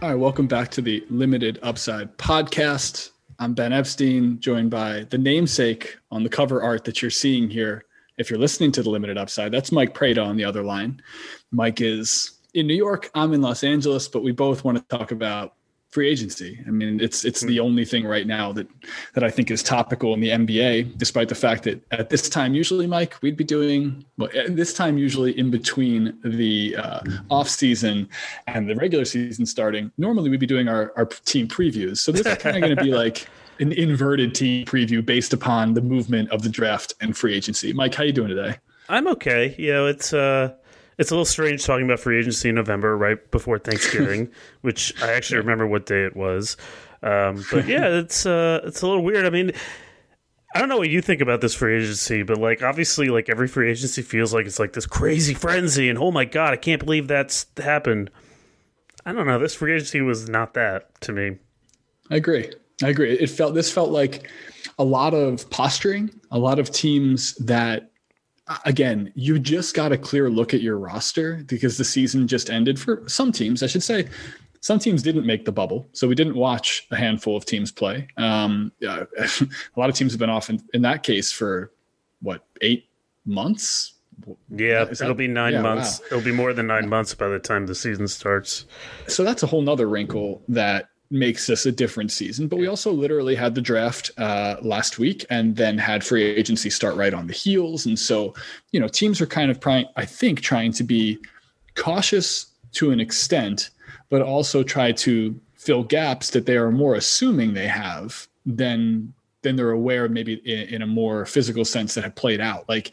All right, welcome back to the Limited Upside podcast. I'm Ben Epstein, joined by the namesake on the cover art that you're seeing here. If you're listening to the Limited Upside, that's Mike Prada on the other line. Mike is in New York, I'm in Los Angeles, but we both want to talk about free agency. I mean, it's it's the only thing right now that that I think is topical in the NBA, despite the fact that at this time, usually, Mike, we'd be doing well, at this time usually in between the uh, off season and the regular season starting. Normally, we'd be doing our our team previews. So this is kind of going to be like an inverted team preview based upon the movement of the draft and free agency. Mike, how you doing today? I'm okay. You know, it's uh it's a little strange talking about free agency in November, right before Thanksgiving, which I actually remember what day it was. Um, but yeah, it's uh, it's a little weird. I mean, I don't know what you think about this free agency, but like obviously, like every free agency feels like it's like this crazy frenzy, and oh my god, I can't believe that's happened. I don't know. This free agency was not that to me. I agree. I agree. It felt this felt like a lot of posturing, a lot of teams that again, you just got a clear look at your roster because the season just ended for some teams, I should say. Some teams didn't make the bubble, so we didn't watch a handful of teams play. Um, uh, a lot of teams have been off in, in that case for what eight months. Yeah, Is it'll be nine yeah, months. wow. It'll be more than nine months by the time the season starts. so that's a whole nother wrinkle that makes this a different season. But we also literally had the draft uh, last week and then had free agency start right on the heels. And so, you know, teams are kind of trying, I think, trying to be cautious to an extent, but also try to fill gaps that they are more assuming they have than than they're aware maybe in, in a more physical sense that have played out. Like,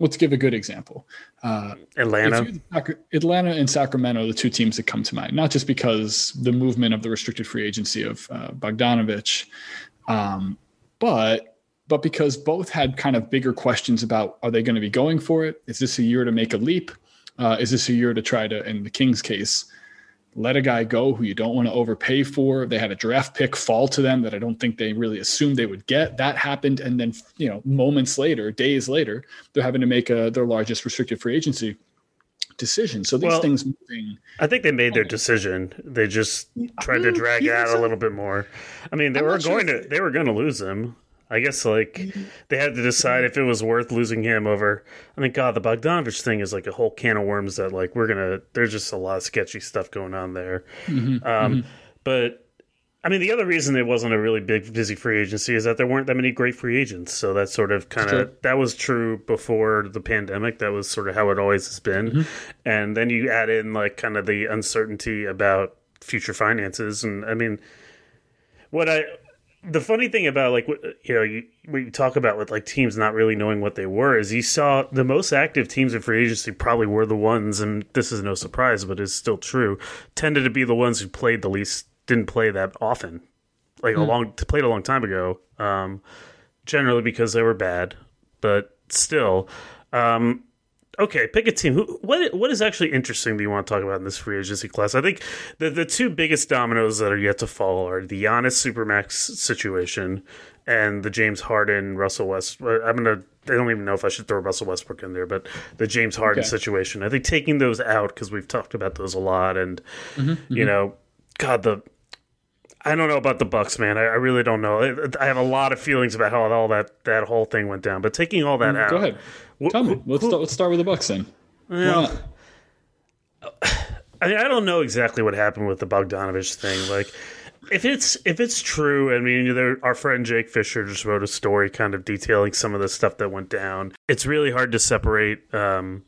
let's give a good example. Uh, Atlanta. if you- Sac- Atlanta and Sacramento, the two teams that come to mind, not just because the movement of the restricted free agency of uh, Bogdanovich, um, but but because both had kind of bigger questions about are they going to be going for it? Is this a year to make a leap? Uh, is this a year to try to, in the Kings case, let a guy go who you don't want to overpay for? They had a draft pick fall to them that I don't think they really assumed they would get. That happened, and then you know moments later, days later, they're having to make a, their largest restricted free agency decision. So these Well, things moving. I think they made their decision. They just tried to drag it out a little bit more. I mean, they I'm were not sure going to they were going to lose him. I guess like they had to decide if it was worth losing him over. I mean, God, the Bogdanovich thing is like a whole can of worms that like we're gonna. There's just a lot of sketchy stuff going on there. Mm-hmm, um, But I mean, the other reason it wasn't a really big busy free agency is that there weren't that many great free agents. So that sort of kind of that was true before the pandemic. That was sort of how it always has been. Mm-hmm. And then you add in like kind of the uncertainty about future finances, and I mean, what I the funny thing about like what you know you what you talk about with like teams not really knowing what they were is you saw the most active teams in free agency probably were the ones and this is no surprise but is still true tended to be the ones who played the least didn't play that often like a long played a long time ago um generally because they were bad but still um okay, pick a team. Who, what what is actually interesting that you want to talk about in this free agency class? I think the the two biggest dominoes that are yet to fall are the Giannis Supermax situation and the James Harden Russell West. uh, I'm gonna. I don't even know if I should throw Russell Westbrook in there, but the James Harden Okay. situation. I think taking those out because we've talked about those a lot, and you know, God, the I don't know about the Bucks, man. I, I really don't know. I, have a lot of feelings about how all that that whole thing went down. But taking all that out, Mm, Go wh- Tell me. who- Let's who- start, let's start with the Bucks then. Not? I mean, I don't know exactly what happened with the Bogdanovich thing. Like, if it's if it's true, I mean, there, our friend Jake Fisher just wrote a story, kind of detailing some of the stuff that went down. It's really hard to separate um,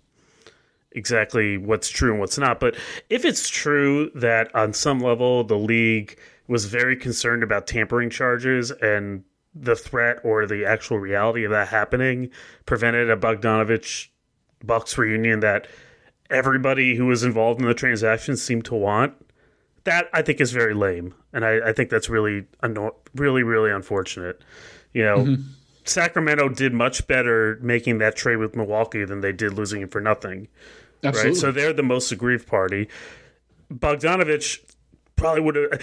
exactly what's true and what's not. But if it's true that on some level the league was very concerned about tampering charges and the threat or the actual reality of that happening prevented a Bogdanovich Bucks reunion that everybody who was involved in the transaction seemed to want. That I think is very lame, and I, I think that's really anno- really really unfortunate. You know, mm-hmm. Sacramento did much better making that trade with Milwaukee than they did losing him for nothing. Absolutely. Right, so they're the most aggrieved party. Bogdanovich probably would have,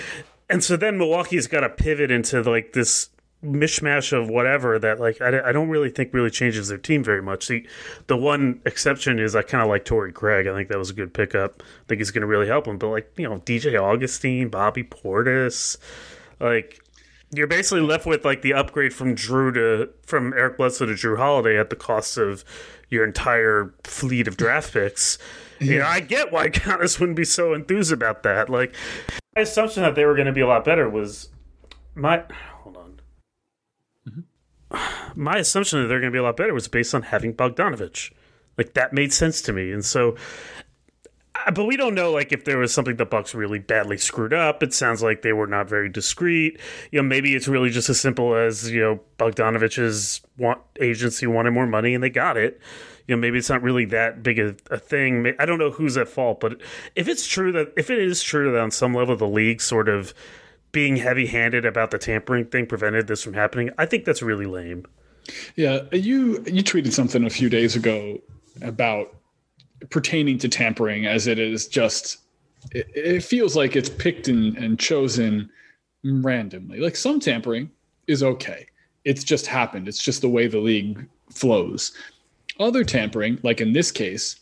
and so then Milwaukee's got to pivot into like this mishmash of whatever that like I, I don't really think really changes their team very much. The the one exception is I kind of like Torrey Craig. I think that was a good pickup. I think he's going to really help him. But like you know DJ Augustin, Bobby Portis, like you're basically left with like the upgrade from Jrue to from Eric Bledsoe to Jrue Holiday at the cost of your entire fleet of draft picks. You know, I get why Giannis wouldn't be so enthused about that. Like my assumption that they were going to be a lot better was my. My assumption that they're going to be a lot better was based on having Bogdanovich. Like that made sense to me, and so but we don't know like if there was something the Bucks really badly screwed up. It sounds like they were not very discreet. You know, maybe it's really just as simple as you know Bogdanovich's want agency wanted more money and they got it. You know, maybe it's not really that big a, a thing. I don't know who's at fault, but if it's true that if it is true that on some level the league sort of being heavy-handed about the tampering thing prevented this from happening, I think that's really lame. Yeah, you you tweeted something a few days ago about pertaining to tampering as it is just it, it feels like it's picked and, and chosen randomly. Like some tampering is okay. It's just happened. It's just the way the league flows. Other tampering, like in this case,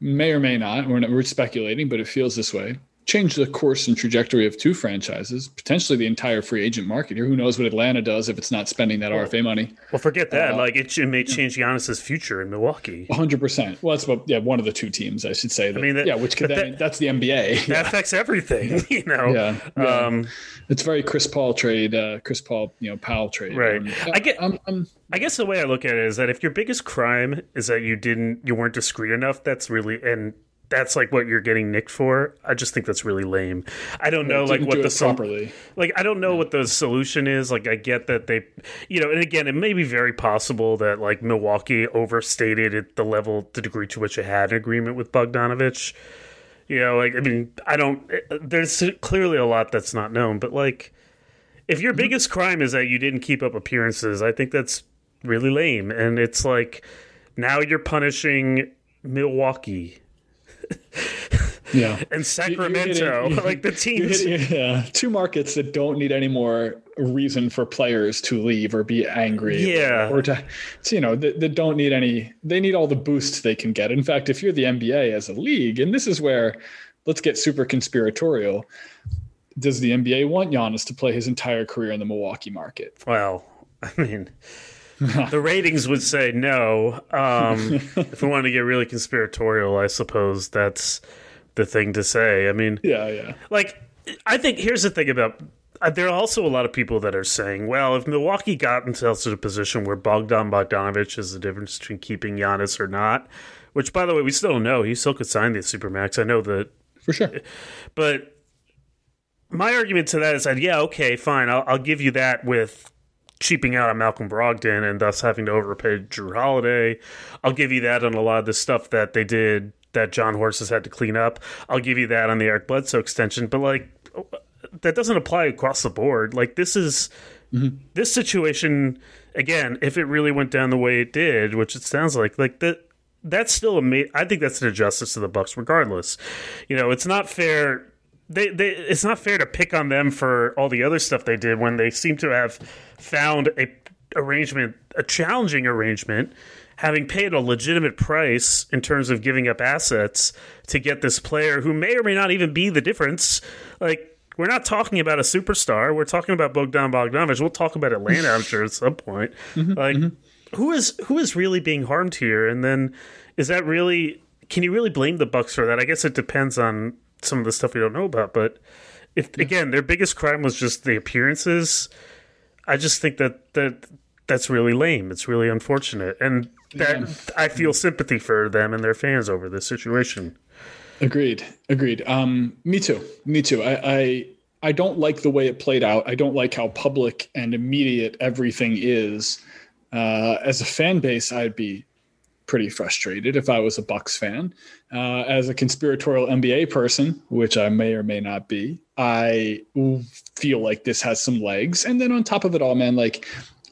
may or may not, we're, not, we're speculating, but it feels this way, change the course and trajectory of two franchises, potentially the entire free agent market here. Who knows what Atlanta does if it's not spending that RFA money? Well, forget that. Uh, like it, it may change Giannis's future in Milwaukee. hundred percent. Well, that's what, yeah, one of the two teams, I should say. That, mean, that- yeah, which could that- that's the NBA. That affects everything, you know. Yeah, yeah. Um, it's very Chris Paul trade, uh, Chris Paul, you know, Powell trade. Right. Um, I get- I'm, I'm, I guess the way I look at it is that if your biggest crime is that you didn't, you weren't discreet enough, that's really, and that's like what you're getting nicked for. I just think that's really lame. I don't know, like what the sol- properly. like I don't know what the solution is. Like I get that they, you know, and again, it may be very possible that like Milwaukee overstated at the level, the degree to which it had an agreement with Bogdanovich. You know, like I mean, I don't. There's clearly a lot that's not known, but like, if your biggest crime is that you didn't keep up appearances, I think that's really lame. And it's like now you're punishing Milwaukee yeah. and Sacramento, you- like the teams. hit- yeah, two markets that don't need any more reason for players to leave or be angry. Yeah. or, to, you know, that, that don't need any. They need all the boosts they can get. In fact, if you're the NBA as a league, and this is where, let's get super conspiratorial. Does the NBA want Giannis to play his entire career in the Milwaukee market? Well, I mean, the ratings would say no. Um, if we want to get really conspiratorial, I suppose that's the thing to say. I mean, Yeah, yeah. like, I think here's the thing about. uh, There are also a lot of people that are saying, well, if Milwaukee got themselves to a position where Bogdan Bogdanovich is the difference between keeping Giannis or not, which, by the way, we still don't know. He still could sign the Supermax. I know that For sure. but my argument to that is that yeah, okay, fine, I'll, I'll give you that with cheaping out on Malcolm Brogdon and thus having to overpay Jrue Holiday. I'll give you that on a lot of the stuff that they did that Jon Horst has had to clean up. I'll give you that on the Eric Bledsoe extension, but like that doesn't apply across the board. Like this is mm-hmm. this situation again. If it really went down the way it did, which it sounds like, like that that's still a ama- I think that's an injustice to the Bucks, regardless. You know, it's not fair. They, they, it's not fair to pick on them for all the other stuff they did when they seem to have found a arrangement, a challenging arrangement, having paid a legitimate price in terms of giving up assets to get this player who may or may not even be the difference. Like we're not talking about a superstar. We're talking about Bogdan Bogdanovich. We'll talk about Atlanta, I'm sure, at some point. Mm-hmm, like mm-hmm. who is who is really being harmed here? And then is that really? Can you really blame the Bucks for that? I guess it depends on some of the stuff we don't know about. But if again, their biggest crime was just the appearances. I just think that that that's really lame. It's really unfortunate, and that I feel sympathy for them and their fans over this situation. Agreed. Agreed. Um, me too. Me too. I, I I don't like the way it played out. I don't like how public and immediate everything is. Uh, as a fan base, I'd be pretty frustrated if I was a Bucks fan. Uh, as a conspiratorial NBA person, which I may or may not be, I feel like this has some legs. And then on top of it all, man, like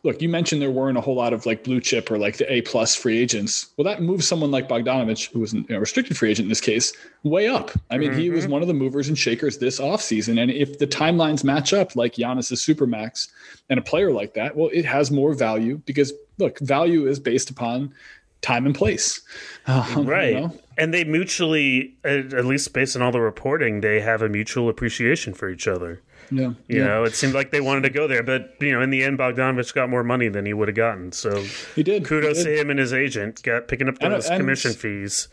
look, you mentioned there weren't a whole lot of like blue chip or like the A plus free agents. Well, that moves someone like Bogdanovich, who was a restricted free agent in this case, way up. I mean, mm-hmm. he was one of the movers and shakers this offseason. And if the timelines match up like Giannis's supermax and a player like that, well, it has more value because look, value is based upon time and place. Um, right. You know? And they mutually, at least based on all the reporting, they have a mutual appreciation for each other. Yeah. You yeah. know, it seemed like they wanted to go there, but you know, in the end, Bogdanovich got more money than he would have gotten. So he did. Kudos he did. to him and his agent, got picking up those and, commission and, fees.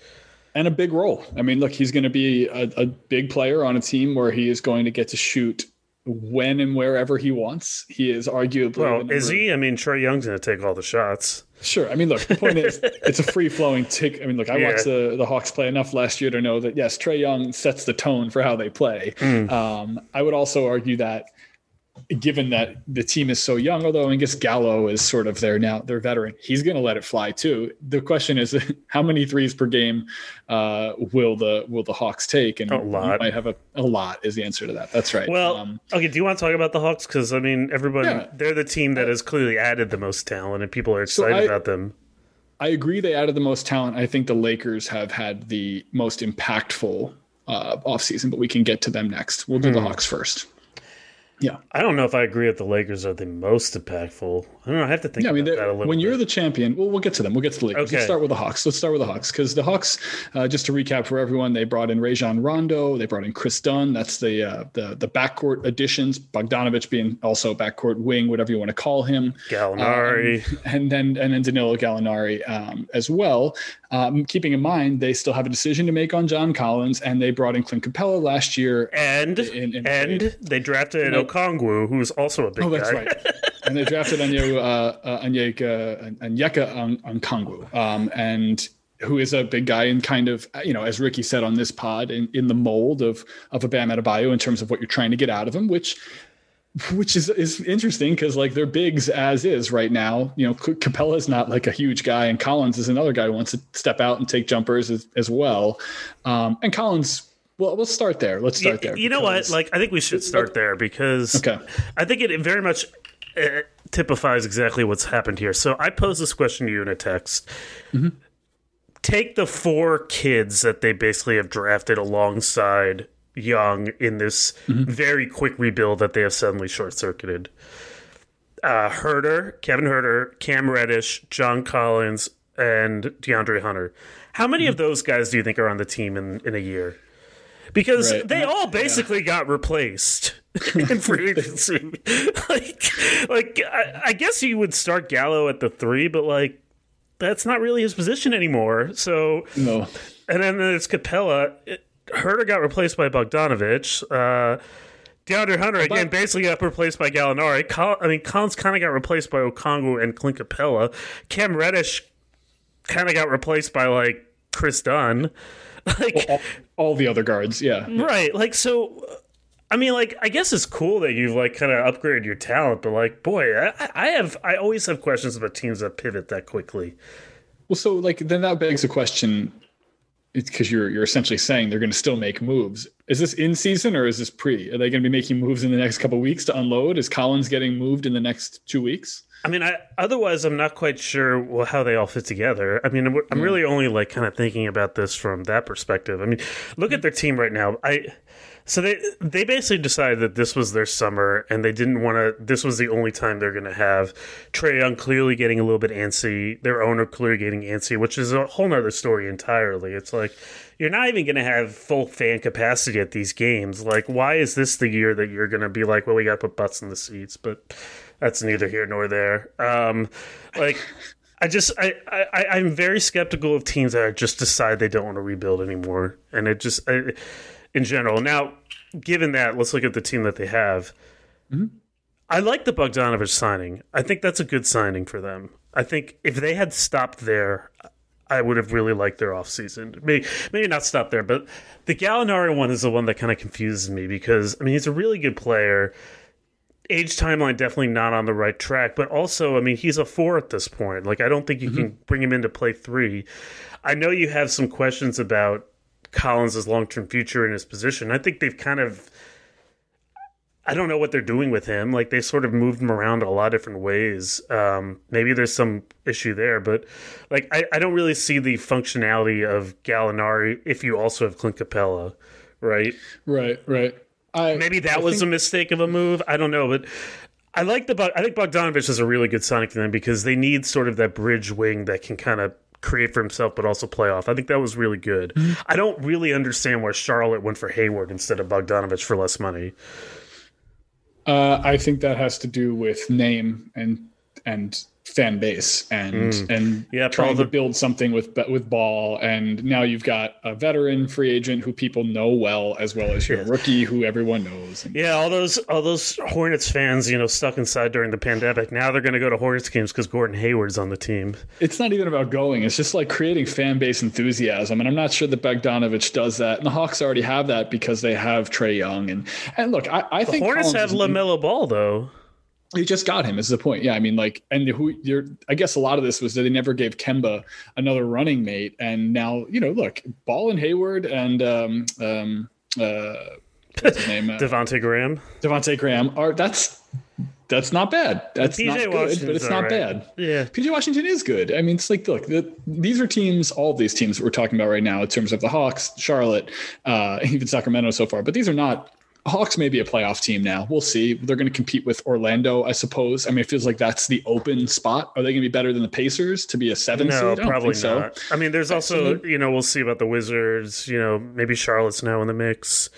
And a big role. I mean, look, he's going to be a, a big player on a team where he is going to get to shoot when and wherever he wants. He is arguably. Well, is he? I mean, Trae Young's going to take all the shots. Sure. I mean, look, the point is, it's a free flowing tick. I mean, look, I yeah. watched the, the Hawks play enough last year to know that, yes, Trae Young sets the tone for how they play. Mm. Um, I would also argue that given that the team is so young, although I guess Gallo is sort of there now, they're veteran. He's going to let it fly too. The question is, how many threes per game uh, will the will the Hawks take? And a lot. might have a, a lot is the answer to that. That's right. Well, um, okay. Do you want to talk about the Hawks? Because I mean, everyone yeah. they're the team that has clearly added the most talent, and people are excited so I, about them. I agree. They added the most talent. I think the Lakers have had the most impactful uh, offseason, but we can get to them next. We'll do mm. the hmm. Hawks first. Yeah. I don't know if I agree that the Lakers are the most impactful. I don't know. I have to think yeah, I mean, that a little When bit. you're the champion, well, we'll get to them. We'll get to the Lakers. Okay. Let's start with the Hawks. Let's start with the Hawks because the Hawks, uh, just to recap for everyone, they brought in Rajon Rondo. They brought in Kris Dunn. That's the uh, the the backcourt additions. Bogdanovich being also backcourt wing, whatever you want to call him. Gallinari. Um, and then and then Danilo Gallinari um, as well. Um, keeping in mind, they still have a decision to make on John Collins, and they brought in Clint Capela last year. And in, in and trade. they drafted you know, Okongwu, who's also a big oh, that's guy. right. and they drafted Onyeka uh, uh, Onyeka Okongwu, um, and who is a big guy and kind of, you know, as Ricky said on this pod, in, in the mold of of a Bam Adebayo in terms of what you're trying to get out of him, which which is is interesting because like they're bigs as is right now. You know, Capela is not like a huge guy, and Collins is another guy who wants to step out and take jumpers as, as well. Um, and Collins, well, we'll start there. Let's start there. You know what? Like, I think we should start there because okay. I think it very much uh, typifies exactly what's happened here. So I posed this question to you in a text. Mm-hmm. Take the four kids that they basically have drafted alongside young in this mm-hmm. very quick rebuild that they have suddenly short circuited. Uh, Huerter, Kevin Huerter, Cam Reddish, John Collins, and DeAndre Hunter. How many mm-hmm. of those guys do you think are on the team in, in a year? Because right. they all basically yeah. got replaced in free agency. like, like I, I guess you would start Gallo at the three, but like that's not really his position anymore. So no. And then there's Capela. It, Huerter got replaced by Bogdanovich. Uh, DeAndre Hunter again basically got replaced by Gallinari. Col- I mean, Collins kind of got replaced by Okongwu and Clint Capela. Cam Reddish kind of got replaced by like Kris Dunn. like all, all, the other guards, yeah. Right. Like so. I mean, like, I guess it's cool that you've like kind of upgraded your talent, but like, boy, I, I have, I always have questions about teams that pivot that quickly. Well, so like, then that begs the question: it's because you're you're essentially saying they're going to still make moves. Is this in season or is this pre? Are they going to be making moves in the next couple weeks to unload? Is Collins getting moved in the next two weeks? I mean, I, otherwise, I'm not quite sure well, how they all fit together. I mean, I'm hmm. really only like kind of thinking about this from that perspective. I mean, look at their team right now. I so they they basically decided that this was their summer, and they didn't want to. This was the only time they're going to have Trae Young clearly getting a little bit antsy, their owner clearly getting antsy, which is a whole nother story entirely. It's like you're not even going to have full fan capacity at these games. Like, why is this the year that you're going to be like, well, we got to put butts in the seats? But that's neither here nor there. Um, like. I just I, I I'm very skeptical of teams that just decide they don't want to rebuild anymore, and it just I, in general. Now, given that, let's look at the team that they have. Mm-hmm. I like the Bogdanovich signing. I think that's a good signing for them. I think if they had stopped there, I would have really liked their offseason. Maybe maybe not stop there, but the Gallinari one is the one that kind of confuses me because I mean he's a really good player. Age timeline definitely not on the right track, but also I mean he's a four at this point. Like I don't think you mm-hmm. can bring him in to play three. I know you have some questions about Collins' long term future in his position. I think they've kind of I don't know what they're doing with him. Like they sort of moved him around a lot of different ways. Um, maybe there's some issue there, but like I, I don't really see the functionality of Gallinari if you also have Clint Capela, right? Right, right. I, Maybe that I was think- a mistake of a move. I don't know, but I like the I think Bogdanovich is a really good signing for them because they need sort of that bridge wing that can kind of create for himself but also play off. I think that was really good. Mm-hmm. I don't really understand why Charlotte went for Hayward instead of Bogdanovich for less money. Uh, I think that has to do with name and and fan base and hmm. and Yeah, trying the- to build something with with ball. And now you've got a veteran free agent who people know well, as well as your rookie who everyone knows. And Yeah, all those all those Hornets fans, you know, stuck inside during the pandemic. Now they're going to go to Hornets games because Gordon Hayward's on the team. it's not even about going; it's just like creating fan base enthusiasm. And I'm not sure that Bogdanovich does that. And the Hawks already have that because they have Trae Young. And and look, I, I The think Hornets Collins have is- Lamelo Ball though. He just got him. Is the point? Yeah, I mean, like, and who you're? I guess a lot of this was that they never gave Kemba another running mate, and now you know, look, Ball and Hayward and um um uh what's his name uh, Devonte Graham. Devontae Graham are that's that's not bad. That's PJ not good, Washington's but it's not alright. bad. Yeah. PJ Washington is good. I mean, it's like, look, the, these are teams, all of these teams that we're talking about right now in terms of the Hawks, Charlotte, uh, even Sacramento so far, but these are not. Hawks may be a playoff team now. We'll see. They're going to compete with Orlando, I suppose. I mean, it feels like that's the open spot. Are they going to be better than the Pacers to be a seven seed? No, don't probably so. not. I mean, there's also, you know, we'll see about the Wizards. You know, maybe Charlotte's now in the mix.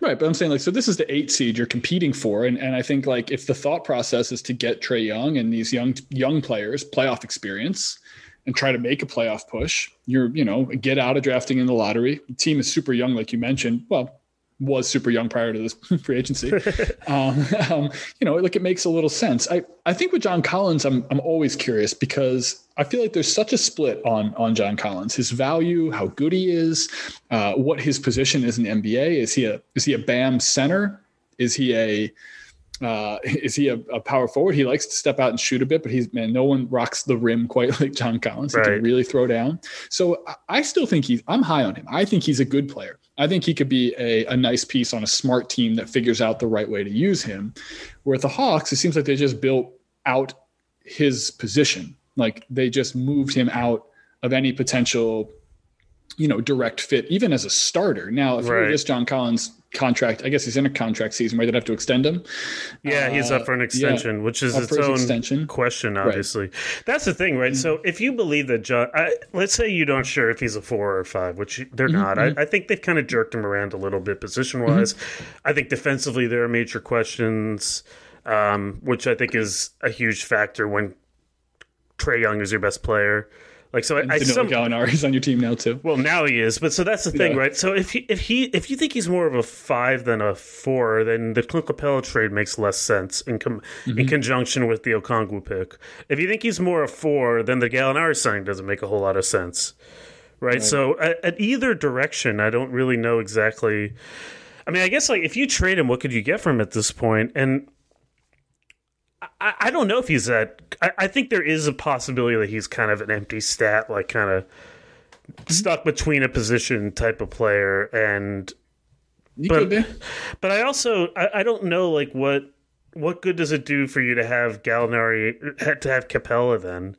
Right, but I'm saying like so this is the eight seed you're competing for, and and I think like if the thought process is to get Trae Young and these young young players playoff experience and try to make a playoff push, you're you know get out of drafting in the lottery. The team is super young, like you mentioned. Well, was super young prior to this free agency. um, um, you know, like it makes a little sense. I, I think with John Collins, I'm I'm always curious because I feel like there's such a split on on John Collins, his value, how good he is, uh, what his position is in the NBA. Is he a is he a BAM center? Is he a uh, is he a, a power forward? He likes to step out and shoot a bit, but he's man, no one rocks the rim quite like John Collins. He Right. can really throw down. So I- I still think he's I'm high on him. I think he's a good player. I think he could be a, a nice piece on a smart team that figures out the right way to use him. Where at the Hawks, it seems like they just built out his position. Like they just moved him out of any potential, you know, direct fit, even as a starter. Now, if Right. this John Collins contract, I guess he's in a contract season where they'd have to extend him. Yeah, he's Uh, up for an yeah, extension, which is its own extension. question, obviously. That's the thing, right? So if you believe that John, I, let's say you don't sure if he's a four or a five, which they're Mm-hmm, not. I, I think they've kind of jerked him around a little bit position wise. I think defensively there are major questions, um, which I think is a huge factor when Trae Young is your best player. Like so, I, I some, Gallinari's on your team now too. well, now he is, but so that's the thing, Yeah. right? So if he, if he if you think he's more of a five than a four, then the Clint Capela trade makes less sense in com- Mm-hmm. in conjunction with the Okongwu pick. If you think he's more a four, then the Gallinari signing doesn't make a whole lot of sense, right? So at, at either direction, I don't really know exactly. I mean, I guess like if you trade him, what could you get from him at this point? And I, I don't know if he's that. I, I think there is a possibility that he's kind of an empty stat, like kind of stuck between a position type of player. And You But- but I also I, I don't know like what what good does it do for you to have Gallinari to have Capela then?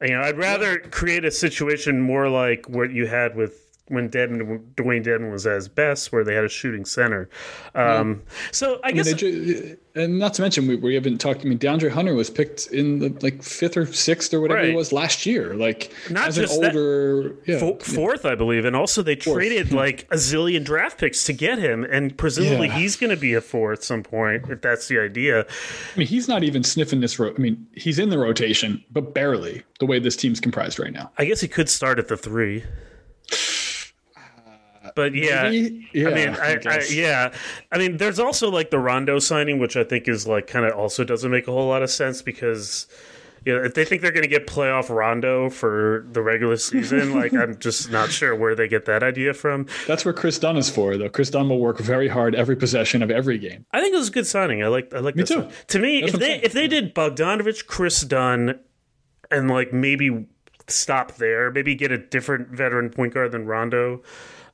You know, I'd rather create a situation more like what you had with when Dedmon, Dewayne Dedmon was at his best, where they had a shooting center. Um, So I I mean, guess they and not to mention we, we haven't talked. I mean, DeAndre Hunter was picked in the like fifth or sixth or whatever Right. it was last year. Like Not as just an that- yeah, fo- fourth, I believe, and also they traded like a zillion draft picks to get him, and presumably Yeah. he's going to be a four at some point if that's the idea. I mean, he's not even sniffing this. Ro- I mean, he's in the rotation, but barely the way this team's comprised right now. I guess he could start at the three. But yeah, Yeah, I mean, I I, I, yeah, I mean, there's also like the Rondo signing, which I think is like kind of also doesn't make a whole lot of sense because you know if they think they're going to get playoff Rondo for the regular season, like I'm just not sure where they get that idea from. That's where Kris Dunn is for, though. Kris Dunn will work very hard every possession of every game. I think it was a good signing. I like I like Me that too. sign. To me, That's if they if they did Bogdanovich, Kris Dunn, and like maybe stop there, maybe get a different veteran point guard than Rondo.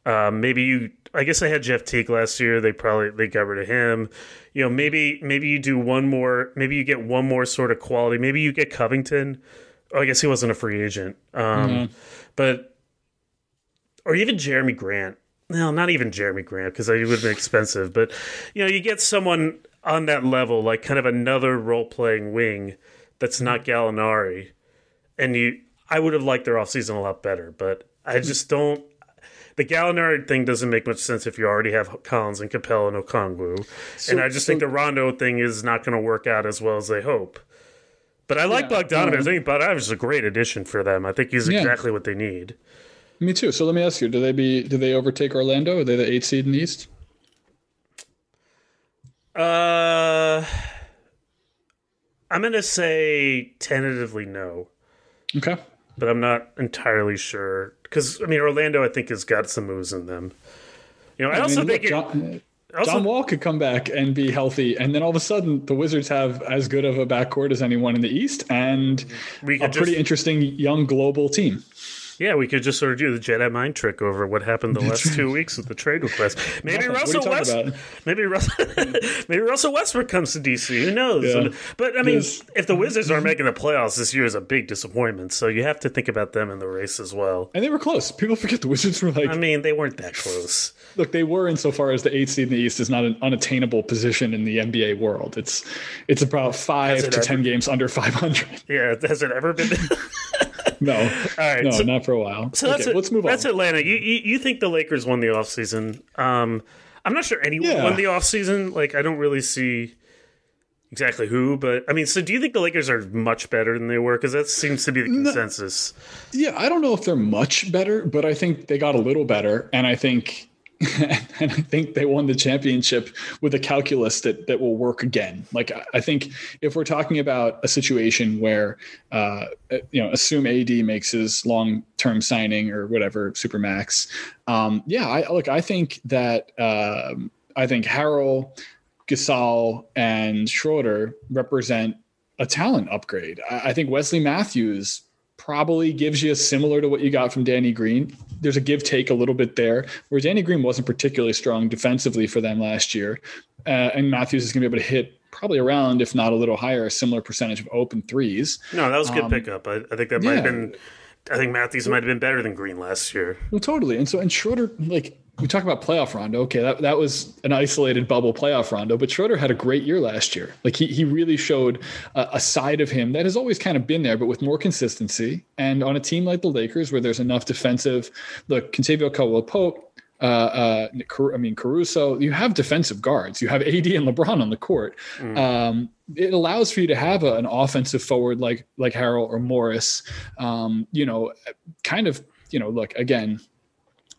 Um, maybe you. I guess they had Jeff Teague last year. They probably they got rid of him. You know, maybe maybe you do one more. Maybe you get one more sort of quality. Maybe you get Covington. Oh, I guess he wasn't a free agent. Um, But or even Jerami Grant. No, not even Jerami Grant because he would have been expensive. But you know, you get someone on that level, like kind of another role playing wing that's not Gallinari, and you. I would have liked their offseason a lot better, but I just don't. The Gallinari thing doesn't make much sense if you already have Collins and Capela and Okongwu, and I just think the Rondo thing is not going to work out as well as they hope. But I like Yeah, Bogdanovich. um, I think Bogdanovich is a great addition for them. I think he's Yeah. exactly what they need. Me too. So let me ask you: Do they be? Do they overtake Orlando? Are they the eight seed in the East? Uh, I'm going to say tentatively no, Okay. but I'm not entirely sure because I mean Orlando I think has got some moves in them. You know, I, I also mean, think look, it, John, also, John Wall could come back and be healthy, and then all of a sudden the Wizards have as good of a backcourt as anyone in the East, and we a could pretty interesting young global team. yeah we could just sort of do the Jedi mind trick over what happened the last two weeks with the trade request. Maybe Nothing. What are you Russell West, maybe Russell, maybe Russell Westbrook comes to DC. Who knows? Yeah. But I mean, Yes. if the Wizards aren't mm-hmm. making the playoffs this year, is a big disappointment. So you have to think about them in the race as well. And they were close. People forget the Wizards were like, I mean, they weren't that close. look, they were insofar as the eighth seed in the East is not an unattainable position in the NBA world. It's it's about five to ever- ten games under five hundred. Yeah, has it ever been? No, All right, no, so- not for a while. So that's okay, it. let's move That's on. That's Atlanta. You, you you think the Lakers won the offseason. Um I'm not sure anyone Yeah. won the offseason. Like I don't really see exactly who, but I mean, so do you think the Lakers are much better than they were? Because that seems to be the consensus. Yeah, I don't know if they're much better, but I think they got a little better, and I think, and I think they won the championship with a calculus that that will work again. Like I- think if we're talking about a situation where, uh, you know, assume AD makes his long term signing or whatever supermax, um, yeah, I look, I think that um, I think Harrell, Gasol, and Schroeder represent a talent upgrade. I, I think Wesley Matthews probably gives you a similar to what you got from Danny Green. There's a give take a little bit there, where Danny Green wasn't particularly strong defensively for them last year, uh, and Matthews is going to be able to hit probably around, if not a little higher, a similar percentage of open threes. No, that was a good pickup. I, I think that might have Um, been. I think Matthews might have been better than Green last year. Well, totally. And so, and Schroeder, like we talk about playoff Rondo. Okay, that, that was an isolated bubble playoff Rondo, but Schroeder had a great year last year. Like he he really showed a, a side of him that has always kind of been there, but with more consistency. And on a team like the Lakers, where there's enough defensive, look, Kentavious Caldwell Pope. Uh, uh, I mean Caruso. You have defensive guards. You have AD and LeBron on the court. Um, it allows for you to have a, an offensive forward like like Harrell or Morris. Um, you know, kind of. You know, look again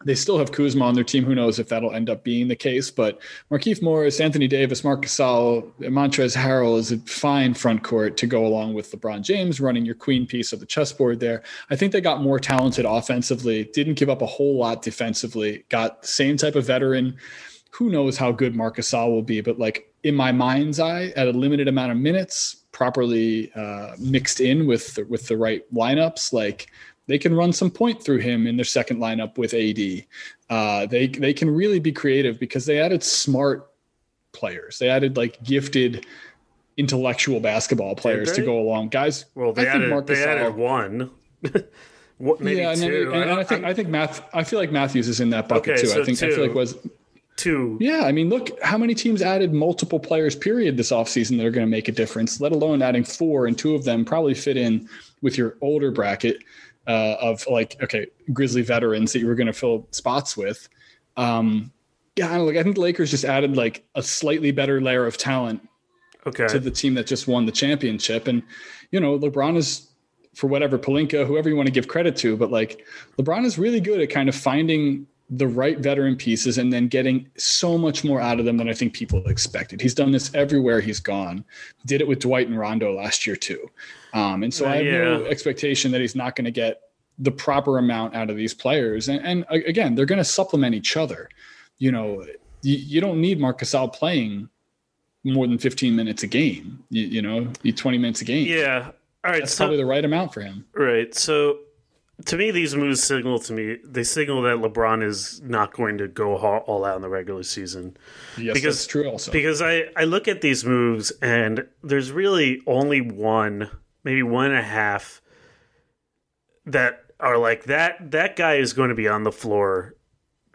they still have Kuzma on their team. Who knows if that'll end up being the case? But Markieff Morris, Anthony Davis, Marc Gasol, Montrezl Harrell is a fine front court to go along with LeBron James running your queen piece of the chessboard there. I think they got more talented offensively, didn't give up a whole lot defensively, got the same type of veteran. Who knows how good Marc Gasol will be? But like in my mind's eye, at a limited amount of minutes, properly uh, mixed in with the, with the right lineups, like they can run some point through him in their second lineup with AD. Uh, they they can really be creative because they added smart players. They added like gifted intellectual basketball players to go along. Guys, Well, they I think added they added one. what maybe yeah, and, then- and, and I think I think Math. I feel like Matthews is in that bucket Okay, too. so I think I feel like was two. yeah. I mean, look how many teams added multiple players. Period this offseason that are going to make a difference. Let alone adding four, and two of them probably fit in with your older bracket uh, of like okay Grizzly veterans that you were going to fill spots with. Um, yeah, I like I think the Lakers just added like a slightly better layer of talent Okay. to the team that just won the championship. And, you know, LeBron is, for whatever, Pelinka, whoever you want to give credit to, but like LeBron is really good at kind of finding the right veteran pieces and then getting so much more out of them than I think people expected. He's done this everywhere he's gone. Did it with Dwight and Rondo last year too. Um, and so Uh, I have no expectation that he's not going to get the proper amount out of these players. And, and again, they're going to supplement each other. You know, you, you don't need Marc Gasol playing more than 15 minutes a game. You, you know, 20 minutes a game. yeah. All right. That's so probably the right amount for him. Right. So to me, these moves signal to me they signal that LeBron is not going to go all all out in the regular season. Yes, Because- that's true also. Because I, I look at these moves and there's really only one, maybe one and a half that are like that that guy is going to be on the floor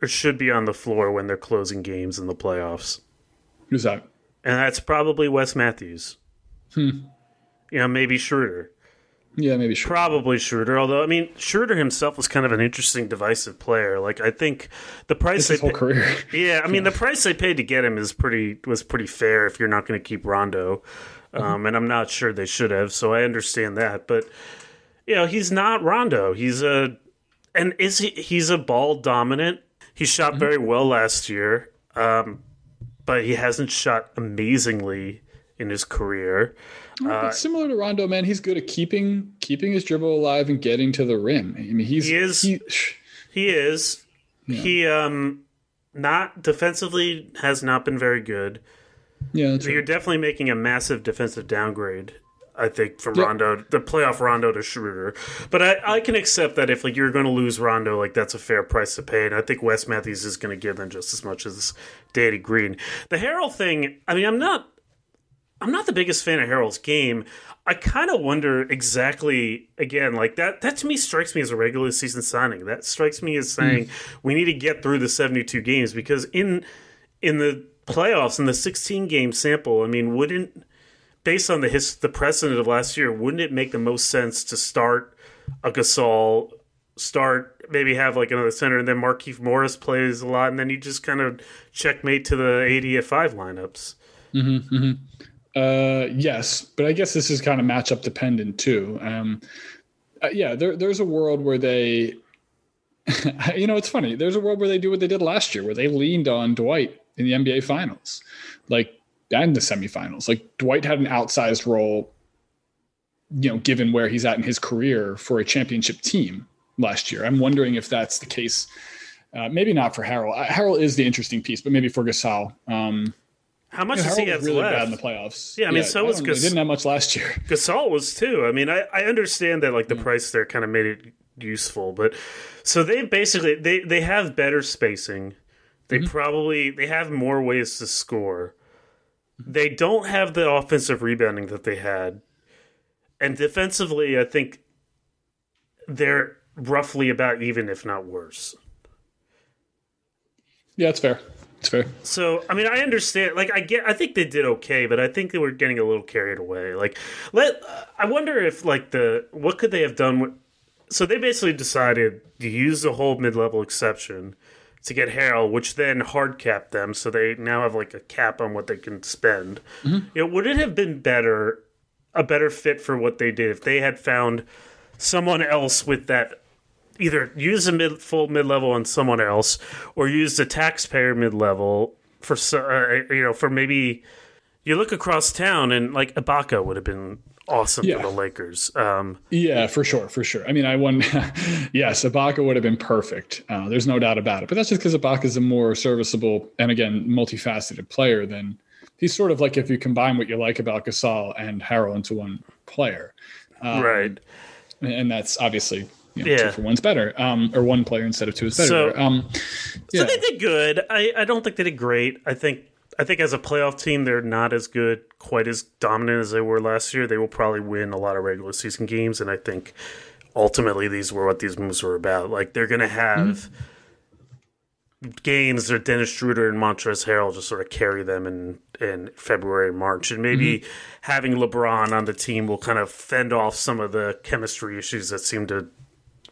or should be on the floor when they're closing games in the playoffs. Who's that? And that's probably Wes Matthews. Hmm. You know, maybe Schroeder. Yeah, maybe sure. Probably Schroeder, although I mean Schroeder himself was kind of an interesting divisive player. Like I think the price His whole pa- career. Yeah, I mean the price they paid to get him is pretty was pretty fair if you're not going to keep Rondo, Mm-hmm. um, and I'm not sure they should have. So I understand that, but you know he's not Rondo. He's a and is he? He's a ball dominant. He shot Mm-hmm. very well last year, um, but he hasn't shot amazingly in his career. But similar to Rondo, man, he's good at keeping keeping his dribble alive and getting to the rim. I mean, he's He is- he- He is. He um not defensively has not been very good. Yeah, that's You're definitely making a massive defensive downgrade. I think from Yeah. Rondo, the playoff Rondo to Schroeder, but I, I can accept that if like you're going to lose Rondo, like that's a fair price to pay, and I think Wes Matthews is going to give them just as much as Danny Green. The Harrell thing, I mean, I'm not, I'm not the biggest fan of Harrell's game. I kind of wonder exactly again, like that. That to me strikes me as a regular season signing. That strikes me as hmm. saying we need to get through the 72 games because in in the playoffs in the 16 game sample, I mean, wouldn't based on the his the precedent of last year, wouldn't it make the most sense to start a Gasol, start maybe have like another center, and then Markieff Morris plays a lot, and then you just kind of checkmate to the AD at five lineups. Uh, yes, but I guess this is kind of matchup dependent too. Um, uh, yeah, there, there's a world where they, you know, it's funny. There's a world where they do what they did last year, where they leaned on Dwight in the NBA Finals, like and the semifinals. Like Dwight had an outsized role, you know, given where he's at in his career for a championship team last year. I'm wondering if that's the case. Uh, maybe not for Harrell. Uh, Harrell is the interesting piece, but maybe for Gasol. Um, How much yeah, does he have really left? bad in the playoffs. Yeah, I mean, so was don't know. Gas- He didn't have much last year. Gasol was too. I mean, I, I understand that like the price there kind of made it useful, but so they basically they they have better spacing. They mm-hmm. probably they have more ways to score. They don't have the offensive rebounding that they had, and defensively, I think they're roughly about even, if not worse. Yeah, it's fair. It's fair. So I mean, I understand. Like, I get. I think they did okay, but I think they were getting a little carried away. Like, let. I wonder if like the what could they have done with. So they basically decided to use the whole mid-level exception to get Harrell, which then hard capped them, so they now have like a cap on what they can spend. You know, would it have been better, a better fit for what they did if they had found someone else with that either use a mid full mid level on someone else or use the taxpayer mid level for uh, you know for maybe you look across town and like Ibaka would have been awesome Yeah. for the Lakers. Um, Yeah, for sure, for sure. I mean, I won. yes, Ibaka would have been perfect. Uh, there's no doubt about it. But that's just because Ibaka is a more serviceable and again multifaceted player than he's sort of like if you combine what you like about Gasol and Harrell into one player, Um, right. and that's obviously. You know, Yeah. two for one's better, um, or one player instead of two is better. So- um, yeah. So they did good. I, I don't think they did great. I think I think as a playoff team, they're not as good, quite as dominant as they were last year. They will probably win a lot of regular season games, and I think ultimately these were what these moves were about. Like they're going to have mm-hmm. games that Dennis Schroeder and Montrezl Harrell just sort of carry them in in February March, and maybe mm-hmm. having LeBron on the team will kind of fend off some of the chemistry issues that seem to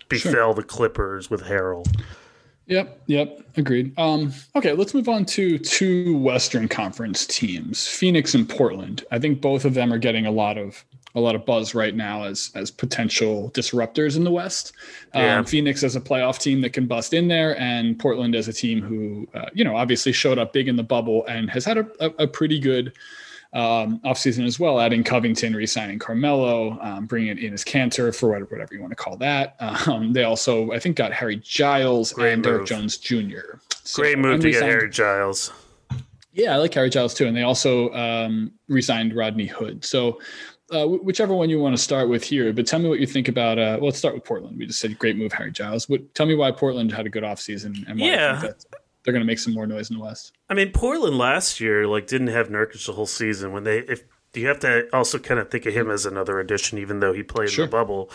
befell the Clippers with Harrell. Yep, yep, agreed. Um, okay, let's move on to two Western Conference teams, Phoenix and Portland. I think both of them are getting a lot of a lot of buzz right now as as potential disruptors in the West. Um, Yeah. Phoenix as a playoff team that can bust in there, and Portland as a team who, uh, you know, obviously showed up big in the bubble and has had a, a, a pretty good um, offseason as well, adding Covington, re-signing Carmelo, um, bringing in Enes Kanter for whatever, whatever you want to call that. Um, they also, I think, got Harry Giles Great and Derrick. Jones Jr. So- Great move to get Harry Giles. Yeah, I like Harry Giles too, and they also um, re-signed Rodney Hood. So. Uh, whichever one you want to start with here, but tell me what you think about. Uh, well, let's start with Portland. We just said great move, Harry Giles. What, tell me why Portland had a good offseason and why Yeah. You think that they're going to make some more noise in the West. I mean, Portland last year like didn't have Nurkic the whole season. When they, if you have to also kind of think of him as another addition, even though he played Sure. in the bubble.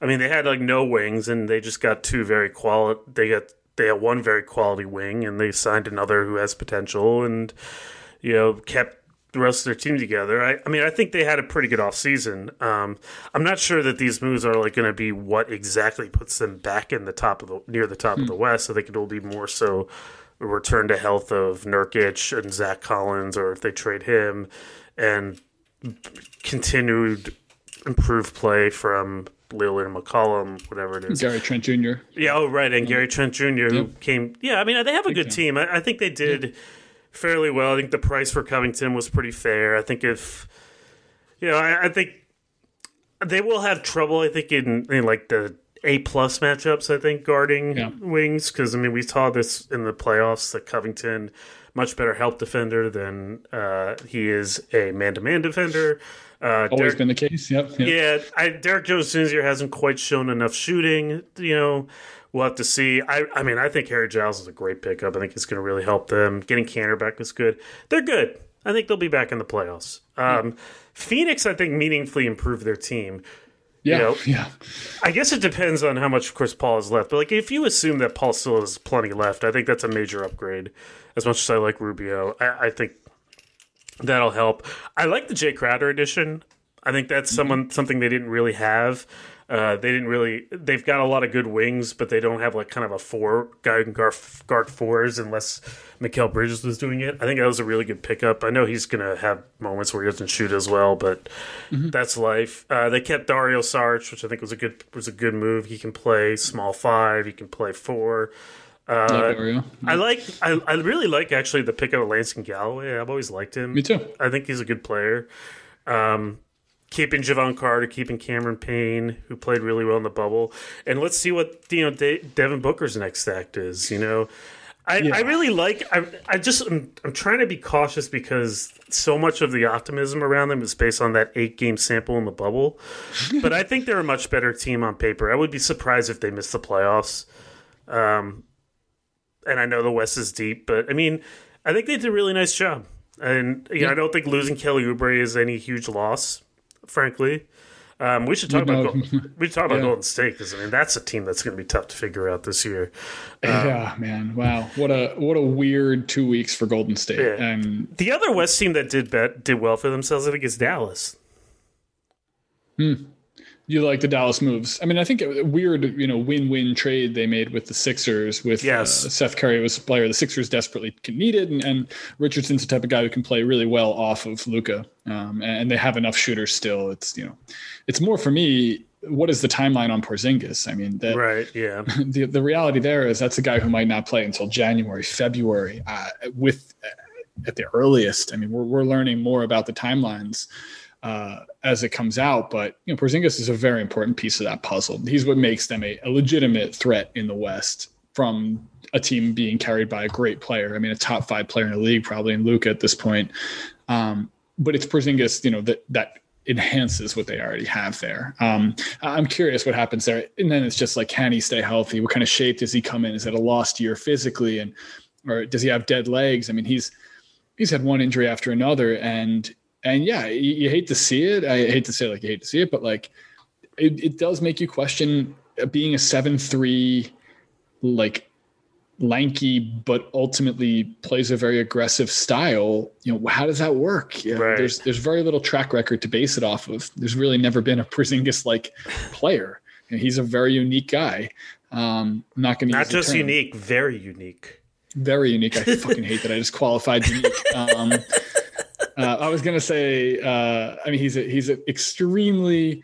I mean, they had like no wings, and they just got two very quality. They got they had one very quality wing, and they signed another who has potential, and you know kept the rest of their team together. I, I mean, I think they had a pretty good offseason. Um, I'm not sure that these moves are like going to be what exactly puts them back in the top of the near the top of the West. I think it'll be more so return to health of Nurkic and Zach Collins, or if they trade him, and continued improved play from Lillard and McCollum, whatever it is. Gary Trent Jr. Yeah, oh right, and Gary Trent Jr. who Yep. came. Yeah, I mean they have a good team. I, I think they did fairly well. I think the price for Covington was pretty fair. I think if you know, I, I think they will have trouble. I think in, in like the A plus matchups. I think guarding Yeah. wings because I mean we saw this in the playoffs that Covington much better help defender than uh, he is a man to man defender. Uh, Always Derrick- been the case. Yep. yep. yeah, I, Derrick Jones Jr. hasn't quite shown enough shooting. You know, we'll have to see. I, I mean, I think Harry Giles is a great pickup. I think it's going to really help them. Getting Kanter back is good. They're good. I think they'll be back in the playoffs. Um, Phoenix, I think, meaningfully improved their team. Yeah. know, yeah. I guess it depends on how much Chris Paul is left. But like, if you assume that Paul still has plenty left, I think that's a major upgrade. As much as I like Rubio, I, I think that'll help. I like the Jae Crowder edition. I think that's someone something they didn't really have. Uh, they didn't really. They've got a lot of good wings, but they don't have like kind of a four guy can guard, guard fours unless Mikal Bridges was doing it. I think that was a really good pickup. I know he's gonna have moments where he doesn't shoot as well, but that's life. Uh, they kept Dario Saric, which I think was a good was a good move. He can play small five. He can play four. Like Uh, I like. I, I really like actually the pickup of Langston Galloway. I've always liked him. Me too. I think he's a good player. Um, keeping Jevon Carter, keeping Cameron Payne, who played really well in the bubble, and let's see what you know De- Devin Booker's next act is. You know, I, I really like. I, I just I'm, I'm trying to be cautious because so much of the optimism around them is based on that eight game sample in the bubble. but I think they're a much better team on paper. I would be surprised if they miss the playoffs. Um, and I know the West is deep, but I mean, I think they did a really nice job. And you know, I don't think losing Kelly Oubre is any huge loss, frankly. Um, we should talk No. about Gol- we should talk about Yeah. Golden State because I mean that's a team that's going to be tough to figure out this year. yeah, man. Wow. What a what a weird two weeks for Golden State. Yeah. And The other West team that did bet did well for themselves, I think, is Dallas. You like the Dallas moves. I mean, I think a weird, you know, win-win trade they made with the Sixers. With Yes. uh, Seth Curry was a player the Sixers desperately needed, and, and Richardson's the type of guy who can play really well off of Luka. Um, and they have enough shooters still. It's you know, it's more for me. What is the timeline on Porzingis? I mean, that Right? Yeah. the the reality there is that's a guy who might not play until January, February, uh, with uh, at the earliest. I mean, we're we're learning more about the timelines uh, as it comes out, but you know, Porzingis is a very important piece of that puzzle. He's what makes them a, a legitimate threat in the West from a team being carried by a great player. I mean, a top five player in the league, probably in Luka at this point. Um, but it's Porzingis, you know, that that enhances what they already have there. Um, I'm curious what happens there. And then it's just like, can he stay healthy? What kind of shape does he come in? Is it a lost year physically? And, or does he have dead legs? I mean, he's, he's had one injury after another, and and yeah, you, you hate to see it. I hate to say like you hate to see it, but like it, it does make you question being a seven three, like lanky, but ultimately plays a very aggressive style. You know, how does that work? Yeah, Right. there's there's very little track record to base it off of. There's really never been a Porzingis like player. And he's a very unique guy. Um, I'm not going to Not just unique, very unique. very unique. I fucking hate that I just qualified unique. Um, uh, I was gonna say, uh, I mean, he's a, he's an extremely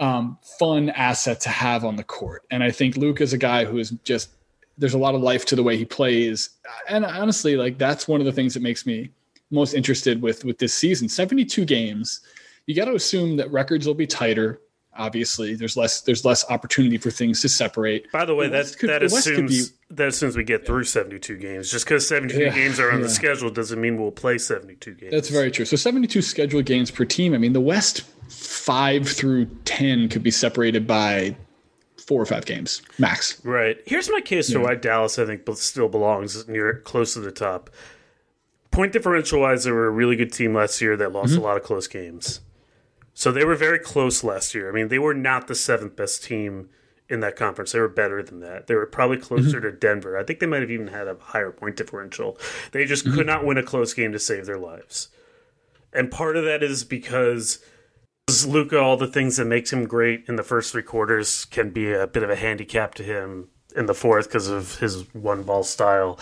um, fun asset to have on the court, and I think Luke is a guy who is just there's a lot of life to the way he plays, and honestly, like that's one of the things that makes me most interested with with this season. 72 games, you got to assume that records will be tighter. Obviously, there's less there's less opportunity for things to separate. By the way, The that could- that the West could assumes that assumes we get through seventy two games. Just because seventy two Yeah, games are on the schedule doesn't mean we'll play seventy two games. That's very true. So 72 scheduled games per team. I mean, the West five through 10 could be separated by four or five games max. Right. Here's my case for why Dallas, I think, still belongs near close to the top. Point differential wise, they were a really good team last year that lost Mm-hmm. a lot of close games. So they were very close last year. I mean, they were not the seventh best team in that conference. They were better than that. They were probably closer mm-hmm. to Denver. I think they might have even had a higher point differential. They just mm-hmm. could not win a close game to save their lives. And part of that is because Luka, all the things that makes him great in the first three quarters can be a bit of a handicap to him in the fourth because of his one ball style.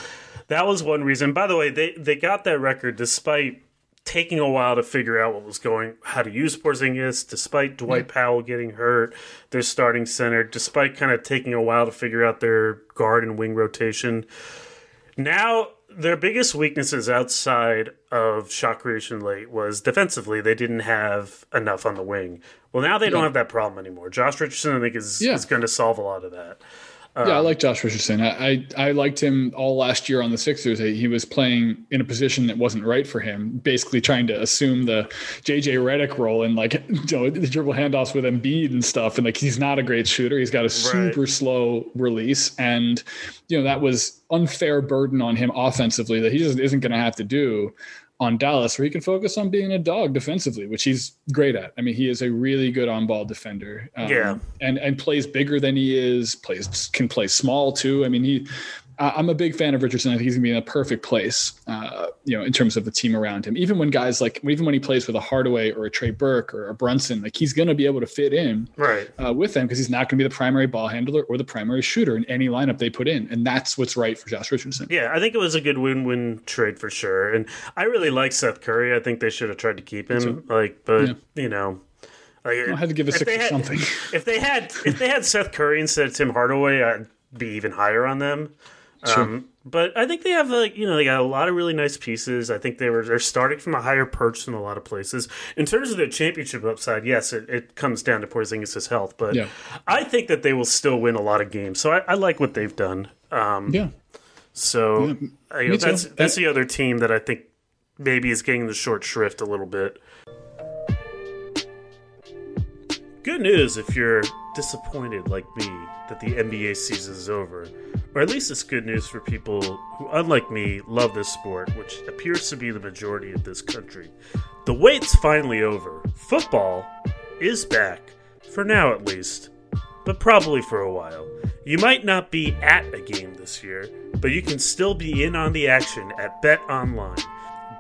That was one reason. By the way, they they got that record despite taking a while to figure out what was going, how to use Porzingis, despite Dwight Powell getting hurt, their starting center, despite kind of taking a while to figure out their guard and wing rotation. Now their biggest weaknesses outside of shot creation late was defensively they didn't have enough on the wing. Well, now they don't have that problem anymore. Josh Richardson, I think, is Yeah. is going to solve a lot of that. Yeah, I um, like Josh Richardson. I, I I liked him all last year on the Sixers. He was playing in a position that wasn't right for him, basically trying to assume the JJ Redick role and like you know the dribble handoffs with Embiid and stuff. And like he's not a great shooter. He's got a super slow release, and you know that was unfair burden on him offensively that he just isn't going to have to do on Dallas, where he can focus on being a dog defensively, which he's great at. I mean, he is a really good on-ball defender. Um, Yeah. and and plays bigger than he is. Plays can play small too. I mean, he. I- I'm a big fan of Richardson. I think he's gonna be in a perfect place, uh, you know, in terms of the team around him. Even when guys like, even when he plays with a Hardaway or a Trey Burke or a Brunson, like he's gonna be able to fit in Right. uh, with them because he's not gonna be the primary ball handler or the primary shooter in any lineup they put in, and that's what's right for Josh Richardson. Yeah, I think it was a good win-win trade for sure. And I really like Seth Curry. I think they should have tried to keep him. Like, but Yeah. you know, like, I had to give a six or had- something. if they had if they had Seth Curry instead of Tim Hardaway, I'd be even higher on them. Um, but I think they have like you know they got a lot of really nice pieces. I think they were they're starting from a higher perch in a lot of places. In terms of their championship upside, yes, it, it comes down to Porzingis' health, but Yeah. I think that they will still win a lot of games. So I, I like what they've done. Um, yeah, so uh, you know, that's that's the other team that I think maybe is getting the short shrift a little bit. Good news if you're disappointed like me that the NBA season is over, or at least it's good news for people who, unlike me, love this sport, which appears to be the majority of this country. The wait's finally over. Football is back, for now at least but probably for a while. You might not be at a game this year, but you can still be in on the action at Bet Online.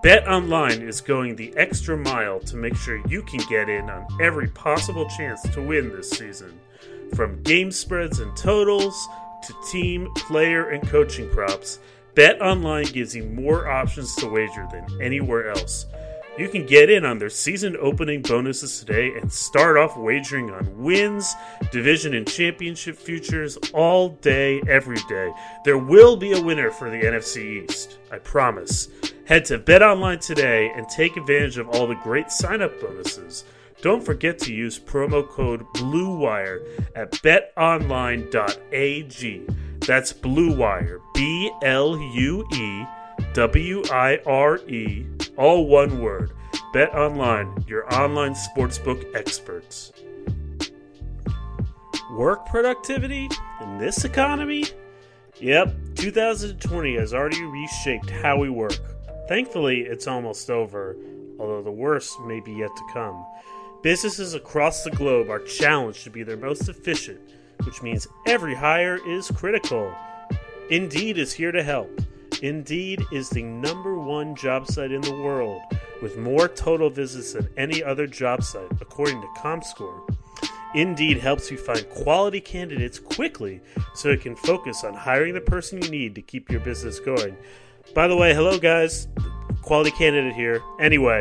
Bet Online is going the extra mile to make sure you can get in on every possible chance to win this season. From game spreads and totals to team, player, and coaching props, Bet Online gives you more options to wager than anywhere else. You can get in on their season opening bonuses today and start off wagering on wins, division and championship futures all day, every day. There will be a winner for the NFC East, I promise. Head to BetOnline today and take advantage of all the great sign up bonuses. Don't forget to use promo code BLUEWIRE at betonline.ag. That's BLUEWIRE, B L U E W I R E, all one word. Bet Online, your online sportsbook experts. Work productivity in this economy? Yep, 2020 has already reshaped how we work. Thankfully, it's almost over, although the worst may be yet to come. Businesses across the globe are challenged to be their most efficient, which means every hire is critical. Indeed is here to help. Indeed is the number one job site in the world with more total visits than any other job site, according to ComScore. Indeed helps you find quality candidates quickly so you can focus on hiring the person you need to keep your business going. By the way, hello guys, quality candidate here. Anyway,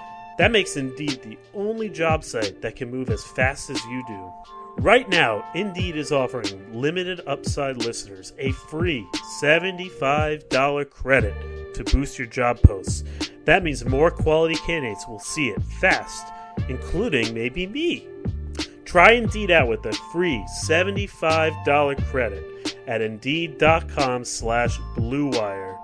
That makes Indeed the only job site that can move as fast as you do. Right now, Indeed is offering limited upside listeners a free $75 credit to boost your job posts. That means more quality candidates will see it fast including maybe me. Try Indeed out with a free $75 credit at Indeed.com slash BlueWire.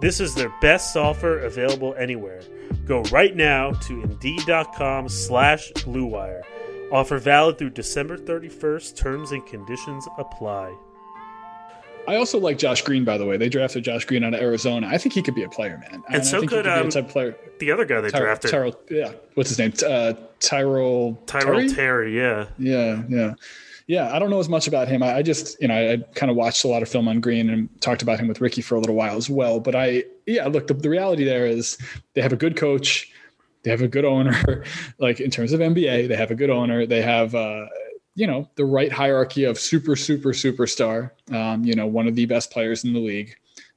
This is their best offer available anywhere. Go right now to Indeed.com slash BlueWire. Offer valid through December 31st. Terms and conditions apply. I also like Josh Green, by the way. They drafted Josh Green out of Arizona. I think he could be a player, man. And, and so could, could um, the other guy they Ty- drafted. Tyrell, yeah. What's his name? Uh, Tyrell. Tyrell Terry? Terry, yeah. Yeah, yeah. Yeah, I don't know as much about him. I, I just, you know, I, I kind of watched a lot of film on Green and talked about him with Ricky for a little while as well. But I, yeah, look, the, the reality there is they have a good coach, they have a good owner. like in terms of NBA, they have a good owner. They have, uh, you know the right hierarchy of super super superstar um, you know one of the best players in the league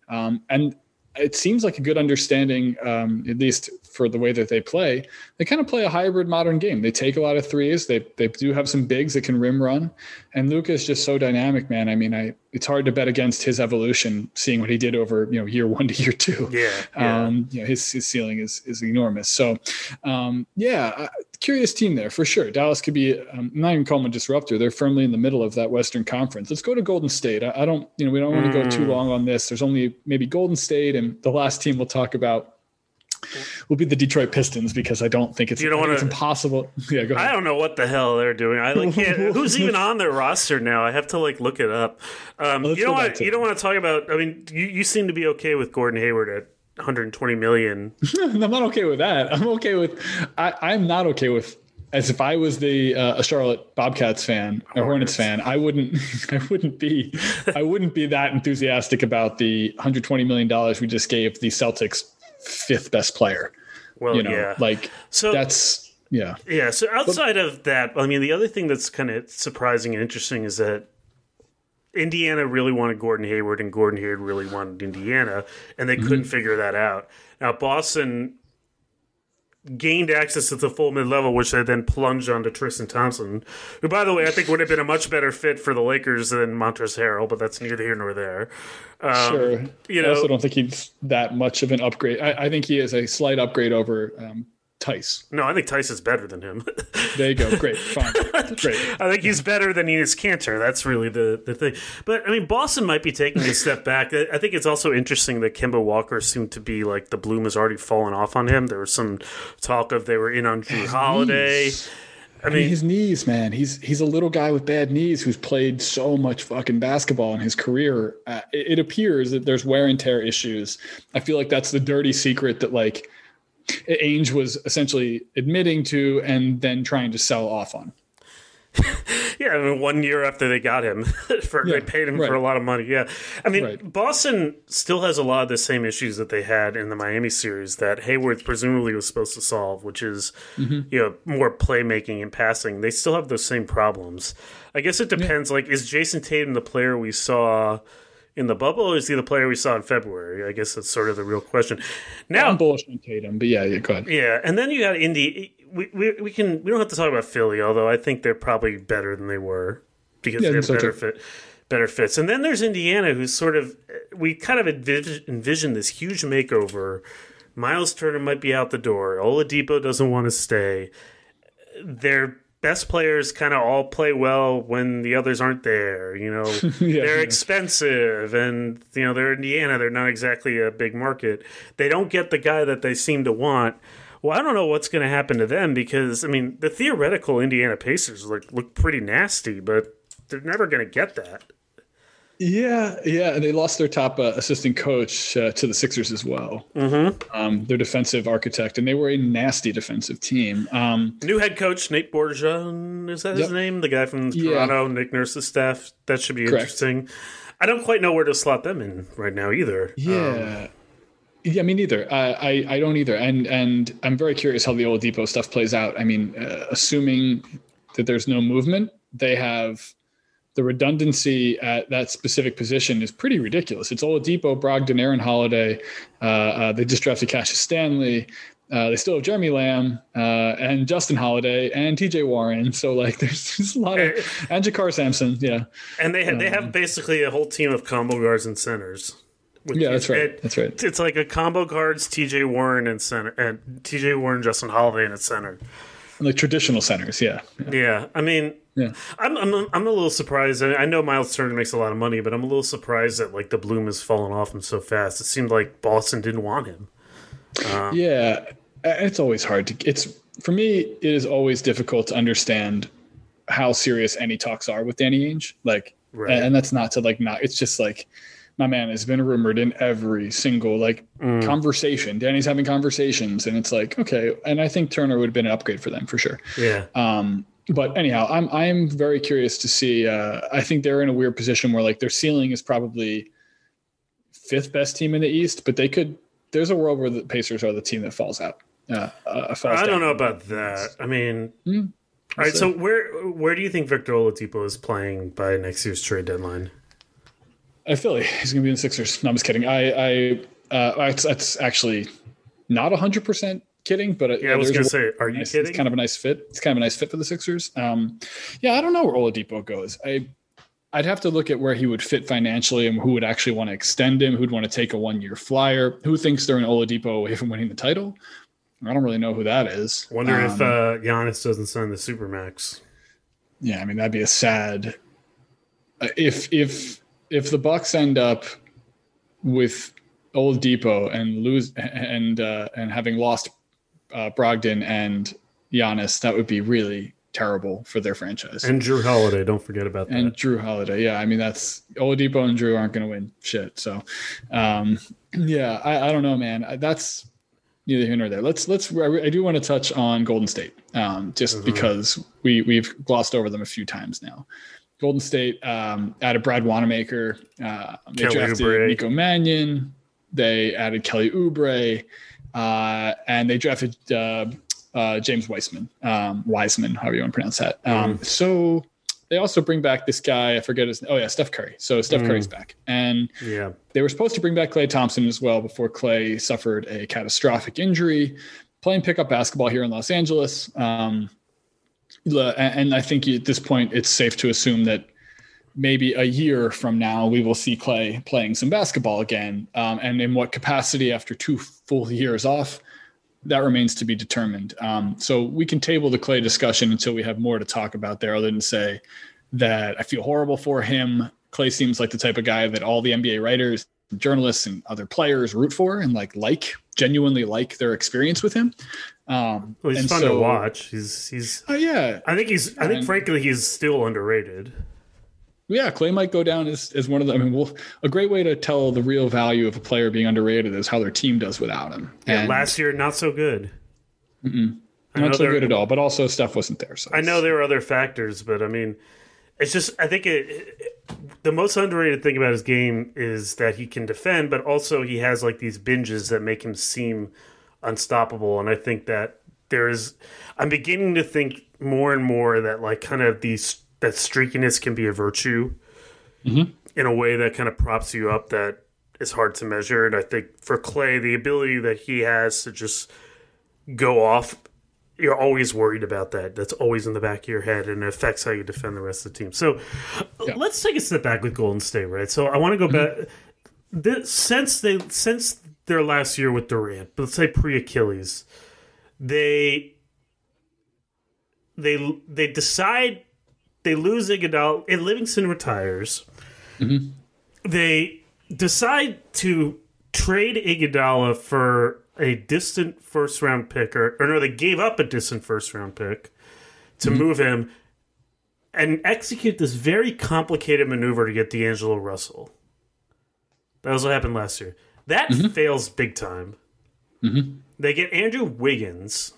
um, and it seems like a good understanding, um, at least for the way that they play. They kind of play a hybrid modern game. They take a lot of threes. They they do have some bigs that can rim run, and Luka is just so dynamic, man. I mean, I it's hard to bet against his evolution, seeing what he did over you know year one to year two. Yeah, yeah. Um, you know, his his ceiling is is enormous. So, um, yeah, curious team there for sure. Dallas could be um, not even call them a disruptor. They're firmly in the middle of that Western Conference. Let's go to Golden State. I, I don't, you know, we don't want to go too mm. long on this. There's only maybe Golden State, and the last team we'll talk about will be the Detroit Pistons because I don't think it's, you don't wanna, it's impossible. Yeah, go ahead. I don't know what the hell they're doing. I like can't, who's even on their roster now. I have to like look it up. Um, you don't want you don't want to talk about. I mean, you, you seem to be okay with Gordon Hayward at 120 million. I'm not okay with that. I'm okay with. I, I'm not okay with. As if I was the uh, a Charlotte Bobcats fan, a Hornets fan, I wouldn't. I wouldn't be. I wouldn't be that enthusiastic about the 120 million dollars we just gave the Celtics fifth best player. Well, you know, yeah. like so that's yeah, yeah. So outside but, of that, I mean, the other thing that's kind of surprising and interesting is that Indiana really wanted Gordon Hayward, and Gordon Hayward really wanted Indiana, and they mm-hmm. couldn't figure that out. Now Boston gained access to the full mid level, which they then plunged onto Tristan Thompson, who, by the way, I think would have been a much better fit for the Lakers than Montrezl Harrell, but that's neither here nor there. Um, sure. You know, I also don't think he's that much of an upgrade. I, I think he is a slight upgrade over um, Theis. No, I think Theis is better than him. there you go. Great. Fine. Great. I think he's better than Enes Kanter. That's really the, the thing. But I mean, Boston might be taking a step back. I think it's also interesting that Kemba Walker seemed to be like the bloom has already fallen off on him. There was some talk of they were in on Jrue Holiday. I mean, I mean, his knees, man. He's he's a little guy with bad knees who's played so much fucking basketball in his career. Uh, it, it appears that there's wear and tear issues. I feel like that's the dirty secret that like Ainge was essentially admitting to and then trying to sell off on. yeah, I mean, one year after they got him, for yeah, they paid him right. for a lot of money. Yeah, I mean, right. Boston still has a lot of the same issues that they had in the Miami series that Hayward presumably was supposed to solve, which is mm-hmm. you know more playmaking and passing. They still have those same problems. I guess it depends. Yeah. Like, is Jayson Tatum the player we saw? In the bubble, or is he the player we saw in February? I guess that's sort of the real question. Now, I'm bullish on Tatum, but yeah, yeah, go ahead. Yeah, and then you got Indy. We, we, we can we don't have to talk about Philly, although I think they're probably better than they were because yeah, they're better too. fit, better fits. And then there's Indiana, who's sort of we kind of envision, envision this huge makeover Miles Turner might be out the door. Oladipo doesn't want to stay. Their best players kind of all play well when the others aren't there. You know, Yeah, they're yeah. expensive, and you know they're Indiana. They're not exactly a big market. They don't get the guy that they seem to want. Well, I don't know what's going to happen to them because I mean the theoretical Indiana Pacers look look pretty nasty, but they're never going to get that. Yeah, yeah, and they lost their top uh, assistant coach uh, to the Sixers as well. Mm-hmm. Um, their defensive architect, and they were a nasty defensive team. Um, New head coach Nate Borja, is that his name? The guy from Yeah. Toronto, Nick Nurse's staff. That should be Correct. interesting. I don't quite know where to slot them in right now either. yeah, yeah, me neither. I, I, I don't either, and and I'm very curious how the Oladipo stuff plays out. I mean, uh, assuming that there's no movement, they have the redundancy at that specific position is pretty ridiculous. It's Oladipo, Brogdon, Aaron Holiday. Uh, uh, they just drafted Cassius Stanley. Uh, they still have Jeremy Lamb uh, and Justin Holiday and T.J. Warren. So like, there's, there's a lot of and JaKarr Sampson. Yeah, And they have, they Um, have basically a whole team of combo guards and centers. Yeah, that's right. it- That's right. It's like a combo guards, T.J. Warren and center, and T.J. Warren, Justin Holiday and at center. like traditional centers. Yeah, yeah. Yeah, I mean, Yeah. I'm, I'm I'm a little surprised. I know Miles Turner makes a lot of money, but I'm a little surprised that like the bloom has fallen off him so fast. It seemed like Boston didn't want him. Yeah, it's always hard to. It's for me. It is always difficult to understand how serious any talks are with Danny Ainge. Like, Right. and that's not to like not. It's just like my man has been rumored in every single like conversation. Danny's having conversations, and it's like okay. And I think Turner would have been an upgrade for them for sure. Yeah, Um, but anyhow, I'm I'm very curious to see. Uh, I think they're in a weird position where like their ceiling is probably fifth best team in the East, but they could. There's a world where the Pacers are the team that falls out. Uh, uh, falls I don't know about that. I mean, Hmm. all right. So where where do you think Victor Oladipo is playing by next year's trade deadline? Uh, Philly. He's going to be in the Sixers. No, I'm just kidding. I, I, uh, actually not 100 percent kidding, but Yeah, I was gonna say, are you nice- kidding? It's kind of a nice fit. It's kind of a nice fit for the Sixers. Um, yeah, I don't know where Oladipo goes. I, I'd have to look at where he would fit financially and who would actually want to extend him, who'd want to take a one-year flyer, who thinks they're an Oladipo away from winning the title. I don't really know who that is. Wonder if Um, uh, Giannis doesn't sign the supermax. Yeah, I mean that'd be a sad. uh, If if if the Bucks end up with Oladipo and lose and uh, and having lost uh, Brogdon and Giannis, that would be really terrible for their franchise. And Jrue Holiday, don't forget about that. And Jrue Holiday, yeah, I mean that's Oladipo and Jrue aren't going to win shit. So, um, yeah, I, I don't know, man. That's neither here nor there. Let's let's. I do want to touch on Golden State, um, just because we we've glossed over them a few times now. Golden State um, added Brad Wanamaker. Uh, they Kelly drafted Oubre. Nico Mannion. They added Kelly Oubre, uh, and they drafted uh, uh, James Weissman, um, Wiseman, however you want to pronounce that. Um, So they also bring back this guy. I forget his. Oh yeah, Steph Curry. So Steph Curry's back, and yeah, they were supposed to bring back Klay Thompson as well before Klay suffered a catastrophic injury playing pickup basketball here in Los Angeles. Um, and I think at this point it's safe to assume that maybe a year from now we will see Klay playing some basketball again. Um, and in what capacity after two full years off, that remains to be determined. Um, so we can table the Klay discussion until we have more to talk about there, other than say that I feel horrible for him. Klay seems like the type of guy that all the NBA writers, journalists, and other players root for and like like genuinely like their experience with him. Um, well, he's fun to watch. He's he's. Oh yeah, I think he's. I think And- frankly he's still underrated. Yeah. Klay might go down as, as one of the. I mean, well, a great way to tell the real value of a player being underrated is how their team does without him. Yeah, And last year not so good. Not so there- good at all. But also, Steph wasn't there. So I know there were other factors, but I mean, it's just I think it, it- the most underrated thing about his game is that he can defend, but also he has like these binges that make him seem unstoppable. And I think that there is, I'm beginning to think more and more that like kind of these that streakiness can be a virtue mm-hmm. in a way that kind of props you up that is hard to measure. And I think for Klay, the ability that he has to just go off you're always worried about that. That's always in the back of your head, and it affects how you defend the rest of the team. So, let's take a step back with Golden State, right? So, I want to go mm-hmm. back. This, since they since their last year with Durant, but let's say pre Achilles, they they they decide they lose Iguodala and Livingston retires. Mm-hmm. They decide to trade Iguodala for a distant first round pick, or, or no, they gave up a distant first round pick to mm-hmm. move him and execute this very complicated maneuver to get D'Angelo Russell. That was what happened last year. That mm-hmm. fails big time. They get Andrew Wiggins,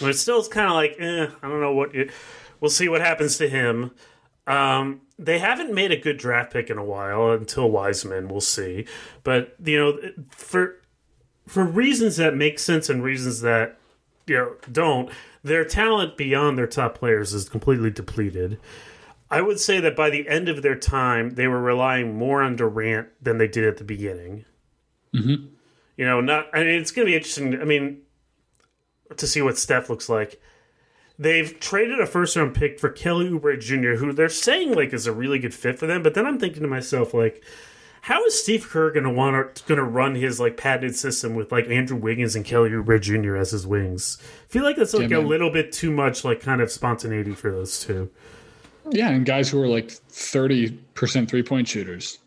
but it still is kind of like, eh, I don't know what. It, we'll see what happens to him. Um, they haven't made a good draft pick in a while until Wiseman. We'll see, but you know, for for reasons that make sense and reasons that you know don't, their talent beyond their top players is completely depleted. I would say that by the end of their time, they were relying more on Durant than they did at the beginning. Mm-hmm. You know, not. I mean, it's going to be interesting. I mean, to see what Steph looks like. They've traded a first round pick for Kelly Oubre Jr., who they're saying like is a really good fit for them. But then I'm thinking to myself, like, how is Steve Kerr going to want to run his like patented system with like Andrew Wiggins and Kelly Oubre Jr. as his wings? I feel like that's like Yeah, a little bit too much like kind of spontaneity for those two. Yeah, and guys who are like thirty percent three point shooters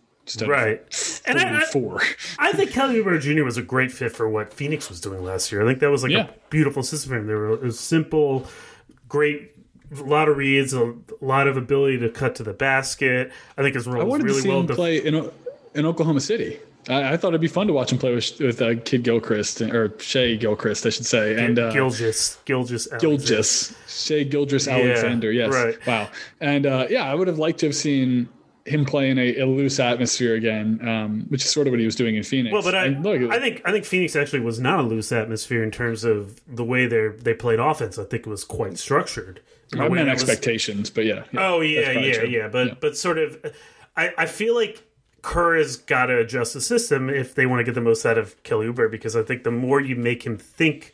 Right. And I- I- I think Kelly Oubre Jr. was a great fit for what Phoenix was doing last year. I think that was like Yeah. a beautiful system for him. They were it was simple, great, a lot of reads, a lot of ability to cut to the basket. I think his I role was wanted really to see well him defined. play in in Oklahoma City. I, I thought it'd be fun to watch him play with with uh, Kid Gilchrist or Shai Gilchrist, I should say, and uh, Gilgeous, Gilgeous, Alexander. Gilgeous, Shai Gilgeous Alexander. Yes, right. Wow. And uh, yeah, I would have liked to have seen him play in a, a loose atmosphere again, um, which is sort of what he was doing in Phoenix. Well, but I, And look, I think I think Phoenix actually was not a loose atmosphere in terms of the way they they played offense. I think it was quite structured. I meant that was- expectations, but yeah. yeah, Oh yeah, yeah, true. yeah. But but sort of, I I feel like Kerr has got to adjust the system if they want to get the most out of Kelly Oubre because I think the more you make him think,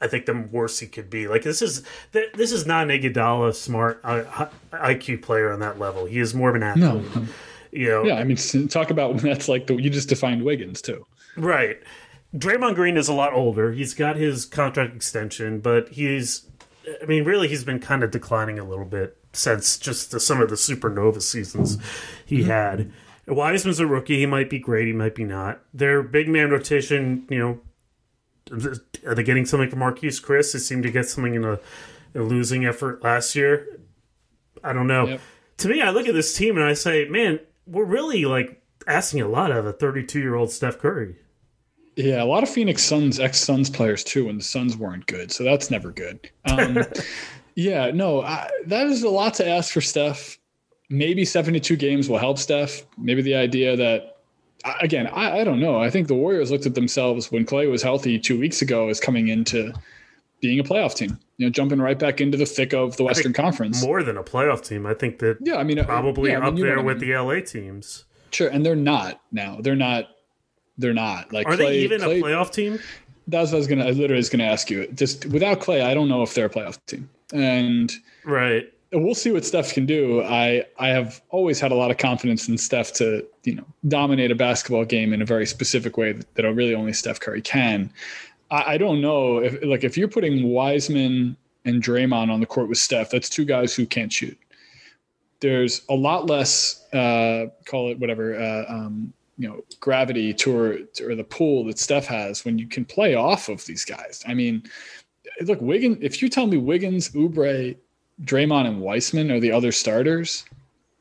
I think the worse he could be. Like this is this is not an Iguodala smart uh, IQ player on that level. He is more of an athlete. You know, Yeah, I mean, talk about when that's like the you just defined Wiggins too. Right. Draymond Green is a lot older. He's got his contract extension, but he's I mean, really he's been kind of declining a little bit since just the, some of the supernova seasons he had. Wiseman's a rookie. He might be great. He might be not. Their big man rotation, you know, are they getting something from Marquese Chriss? They seemed to get something in a, a losing effort last year. I don't know. Yep. To me, I look at this team and I say, man, we're really like asking a lot of a 32 year old Steph Curry. Yeah, a lot of Phoenix Suns, ex Suns players too, when the Suns weren't good. So that's never good. Um, yeah, no, I, that is a lot to ask for Steph. Maybe 72 games will help Steph. Maybe the idea that, again, I, I don't know. I think the Warriors looked at themselves when Klay was healthy two weeks ago as coming into being a playoff team, you know, jumping right back into the thick of the Western Conference. More than a playoff team. I think that yeah, I mean, uh, probably yeah, I mean, up there I with mean. the LA teams. Sure, and they're not now. They're not. They're not like Are Klay, they even Klay- a playoff team? That's what I was gonna. I literally was gonna ask you. Just without Klay, I don't know if they're a playoff team, and Right. We'll see what Steph can do. I I have always had a lot of confidence in Steph to you know dominate a basketball game in a very specific way that, that really only Steph Curry can. I, I don't know if like if you're putting Wiseman and Draymond on the court with Steph, that's two guys who can't shoot. There's a lot less uh, call it whatever uh, um, you know gravity to or, the pull that Steph has when you can play off of these guys. I mean, look, Wiggins. If you tell me Wiggins, Oubre, Draymond, and Weissman are the other starters,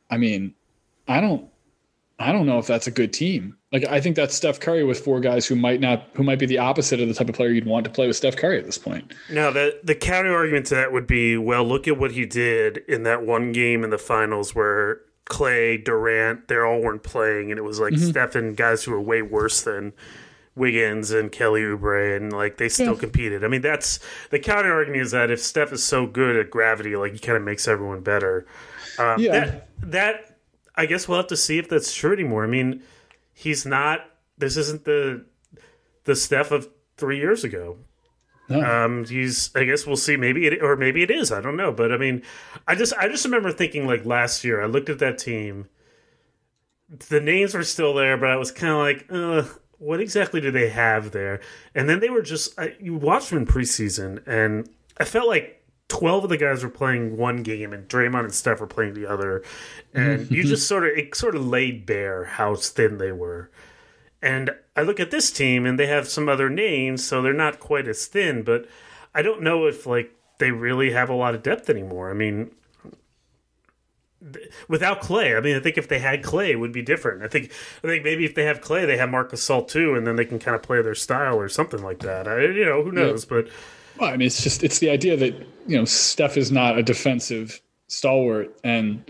I mean, I don't, I don't know if that's a good team. Like, I think that's Steph Curry with four guys who might not, who might be the opposite of the type of player you'd want to play with Steph Curry at this point. Now the the counter argument to that would be, well, look at what he did in that one game in the finals where Klay, Durant, they all weren't playing, and it was like Mm-hmm. Steph and guys who were way worse than Wiggins and Kelly Oubre, and like they still competed. I mean, that's the counter argument is that if Steph is so good at gravity, like he kind of makes everyone better. Um, Yeah. That that I guess we'll have to see if that's true anymore. I mean, he's not. This isn't the the Steph of three years ago. No. Um, he's. I guess we'll see. Maybe it, or maybe it is. I don't know. But I mean, I just, I just remember thinking like last year. I looked at that team. The names were still there, but I was kind of like, uh, what exactly do they have there? And then they were just I, you watched them in preseason, and I felt like twelve of the guys were playing one game, and Draymond and Steph were playing the other, and you just sort of it sort of laid bare how thin they were. And I look at this team, and they have some other names, so they're not quite as thin, but I don't know if like they really have a lot of depth anymore. I mean, without Klay, I mean, I think if they had Klay, it would be different. I think, I think maybe if they have Klay, they have Marc Salt too, and then they can kind of play their style or something like that. I, you know, who knows? But Well, I mean, it's just it's the idea that you know Steph is not a defensive stalwart, and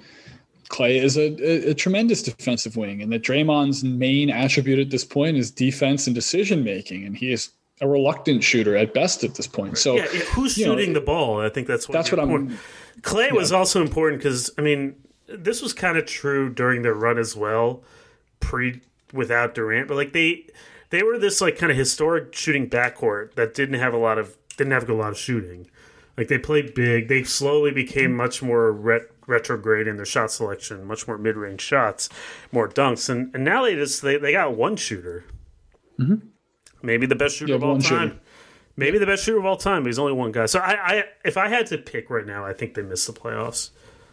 Klay is a, a, a tremendous defensive wing, and that Draymond's main attribute at this point is defense and decision making, and he is a reluctant shooter at best at this point. So yeah, yeah, who's you know, shooting the ball? I think that's what that's what I'm- important. Klay was also important because I mean, this was kind of true during their run as well, pre without Durant, but like they they were this like kind of historic shooting backcourt that didn't have a lot of didn't have a lot of shooting. Like they played big. They slowly became much more ret- retrograde in their shot selection, much more mid range shots, more dunks, and, and now they just they, they got one shooter. Mm-hmm. Maybe the best shooter Yeah, of all time. shooter. Maybe the best shooter of all time, but he's only one guy. So I, I if I had to pick right now, I think they missed the playoffs.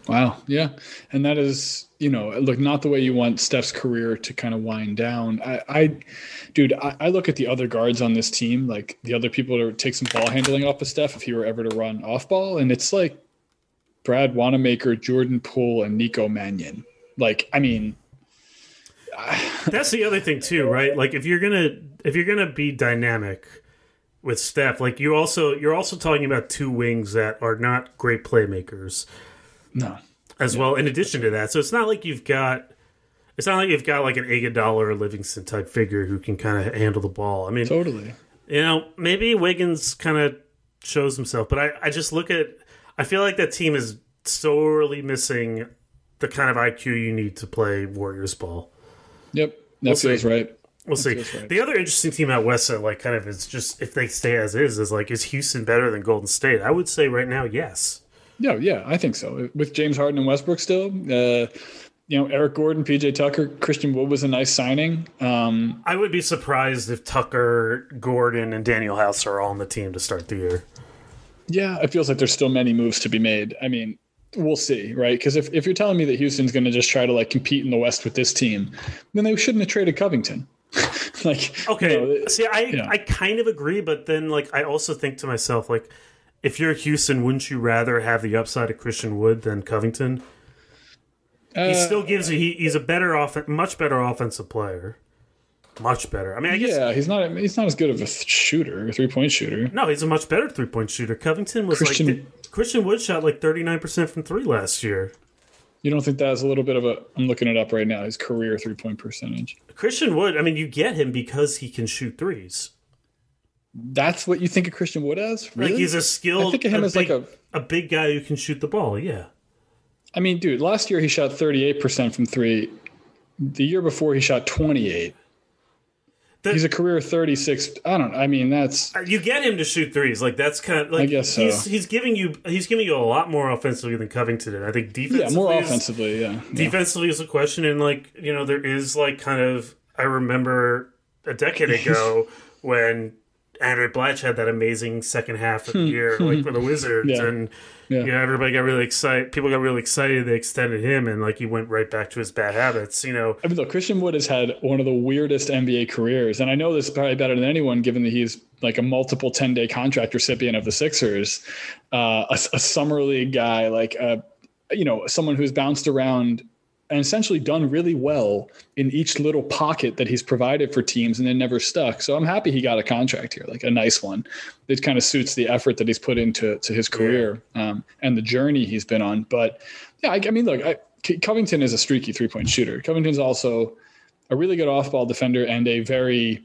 Wow. Yeah. And that is, you know, look, not the way you want Steph's career to kind of wind down. I, I dude, I, I look at the other guards on this team, like the other people to take some ball handling off of Steph if he were ever to run off ball. And it's like Brad Wanamaker, Jordan Poole, and Nico Mannion. Like, I mean, That's the other thing too, right? Like if you're gonna if you're gonna be dynamic with Steph, like you also you're also talking about two wings that are not great playmakers no. as well. In addition to that, so it's not like you've got it's not like you've got like an Iguodala or Livingston type figure who can kind of handle the ball. I mean, Totally. you know, maybe Wiggins kind of shows himself, but I, I just look at, I feel like that team is sorely missing the kind of IQ you need to play Warriors ball. Yep. That We'll feels see. right. We'll see. right. The other interesting team out west that like kind of is just if they stay as is is like is Houston better than Golden State? I would say right now, yes. Yeah, yeah, I think so. With James Harden and Westbrook still, uh, you know, Eric Gordon, PJ Tucker, Christian Wood was a nice signing. Um, I would be surprised if Tucker, Gordon, and Danuel House are all on the team to start the year. yeah, it feels like there's still many moves to be made. I mean, we'll see, right? Because if, if you're telling me that Houston's going to just try to like compete in the West with this team, then they shouldn't have traded Covington. like, Okay. you know, See, I yeah. I kind of agree, but then like I also think to myself like, if you're Houston, wouldn't you rather have the upside of Christian Wood than Covington? he uh, still gives you. He, he's a better off, much better offensive player. Much better. I mean, I guess yeah, he's not he's not as good of a shooter, a three point shooter. no, he's a much better three point shooter. Covington was Christian- like the- Christian Wood shot like thirty nine percent from three last year. You don't think that's a little bit of a? I'm looking it up right now. His career three point percentage. Christian Wood. I mean, you get him because he can shoot threes. That's what you think of Christian Wood as? Really? Like he's a skilled. I think of him as big, like a a big guy who can shoot the ball. Yeah. I mean, dude, last year he shot 38% from three. The year before he shot 28. The- He's a career 36. I don't I mean, that's uh, you get him to shoot threes. Like that's kind of like I guess so. he's he's giving you he's giving you a lot more offensively than Covington did. I think defensively. yeah, more is, offensively, yeah. yeah. defensively is a question, and like you know there is like kind of I remember a decade ago when Andray Blatche had that amazing second half of the year like for the Wizards, Hmm. Yeah. and Yeah. you know everybody got really excited. People got really excited. They extended him, and like he went right back to his bad habits. You know, I mean, look, Christian Wood has had one of the weirdest NBA careers, and I know this probably better than anyone, given that he's like a multiple 10 day contract recipient of the Sixers, uh, a, a summer league guy, like, a you know, someone who's bounced around and essentially done really well in each little pocket that he's provided for teams and then never stuck. So I'm happy he got a contract here, like a nice one. It kind of suits the effort that he's put into to his career um, and the journey he's been on. But yeah, I, I mean, look, I, Covington is a streaky three point shooter. Covington's also a really good off ball defender and a very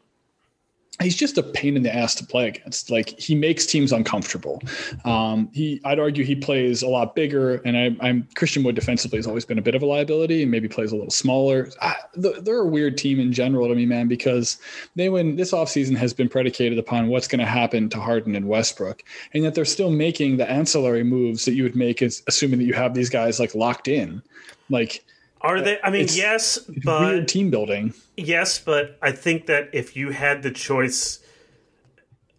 he's just a pain in the ass to play against. Like he makes teams uncomfortable. Um, he, I'd argue, he plays a lot bigger, and I, I'm Christian Wood defensively has always been a bit of a liability, and maybe plays a little smaller. I, they're a weird team in general to me, man, because they win this offseason has been predicated upon what's going to happen to Harden and Westbrook, and yet they're still making the ancillary moves that you would make, is assuming that you have these guys like locked in, like Are they? I mean, It's- yes, Weird but team building. Yes, but I think that if you had the choice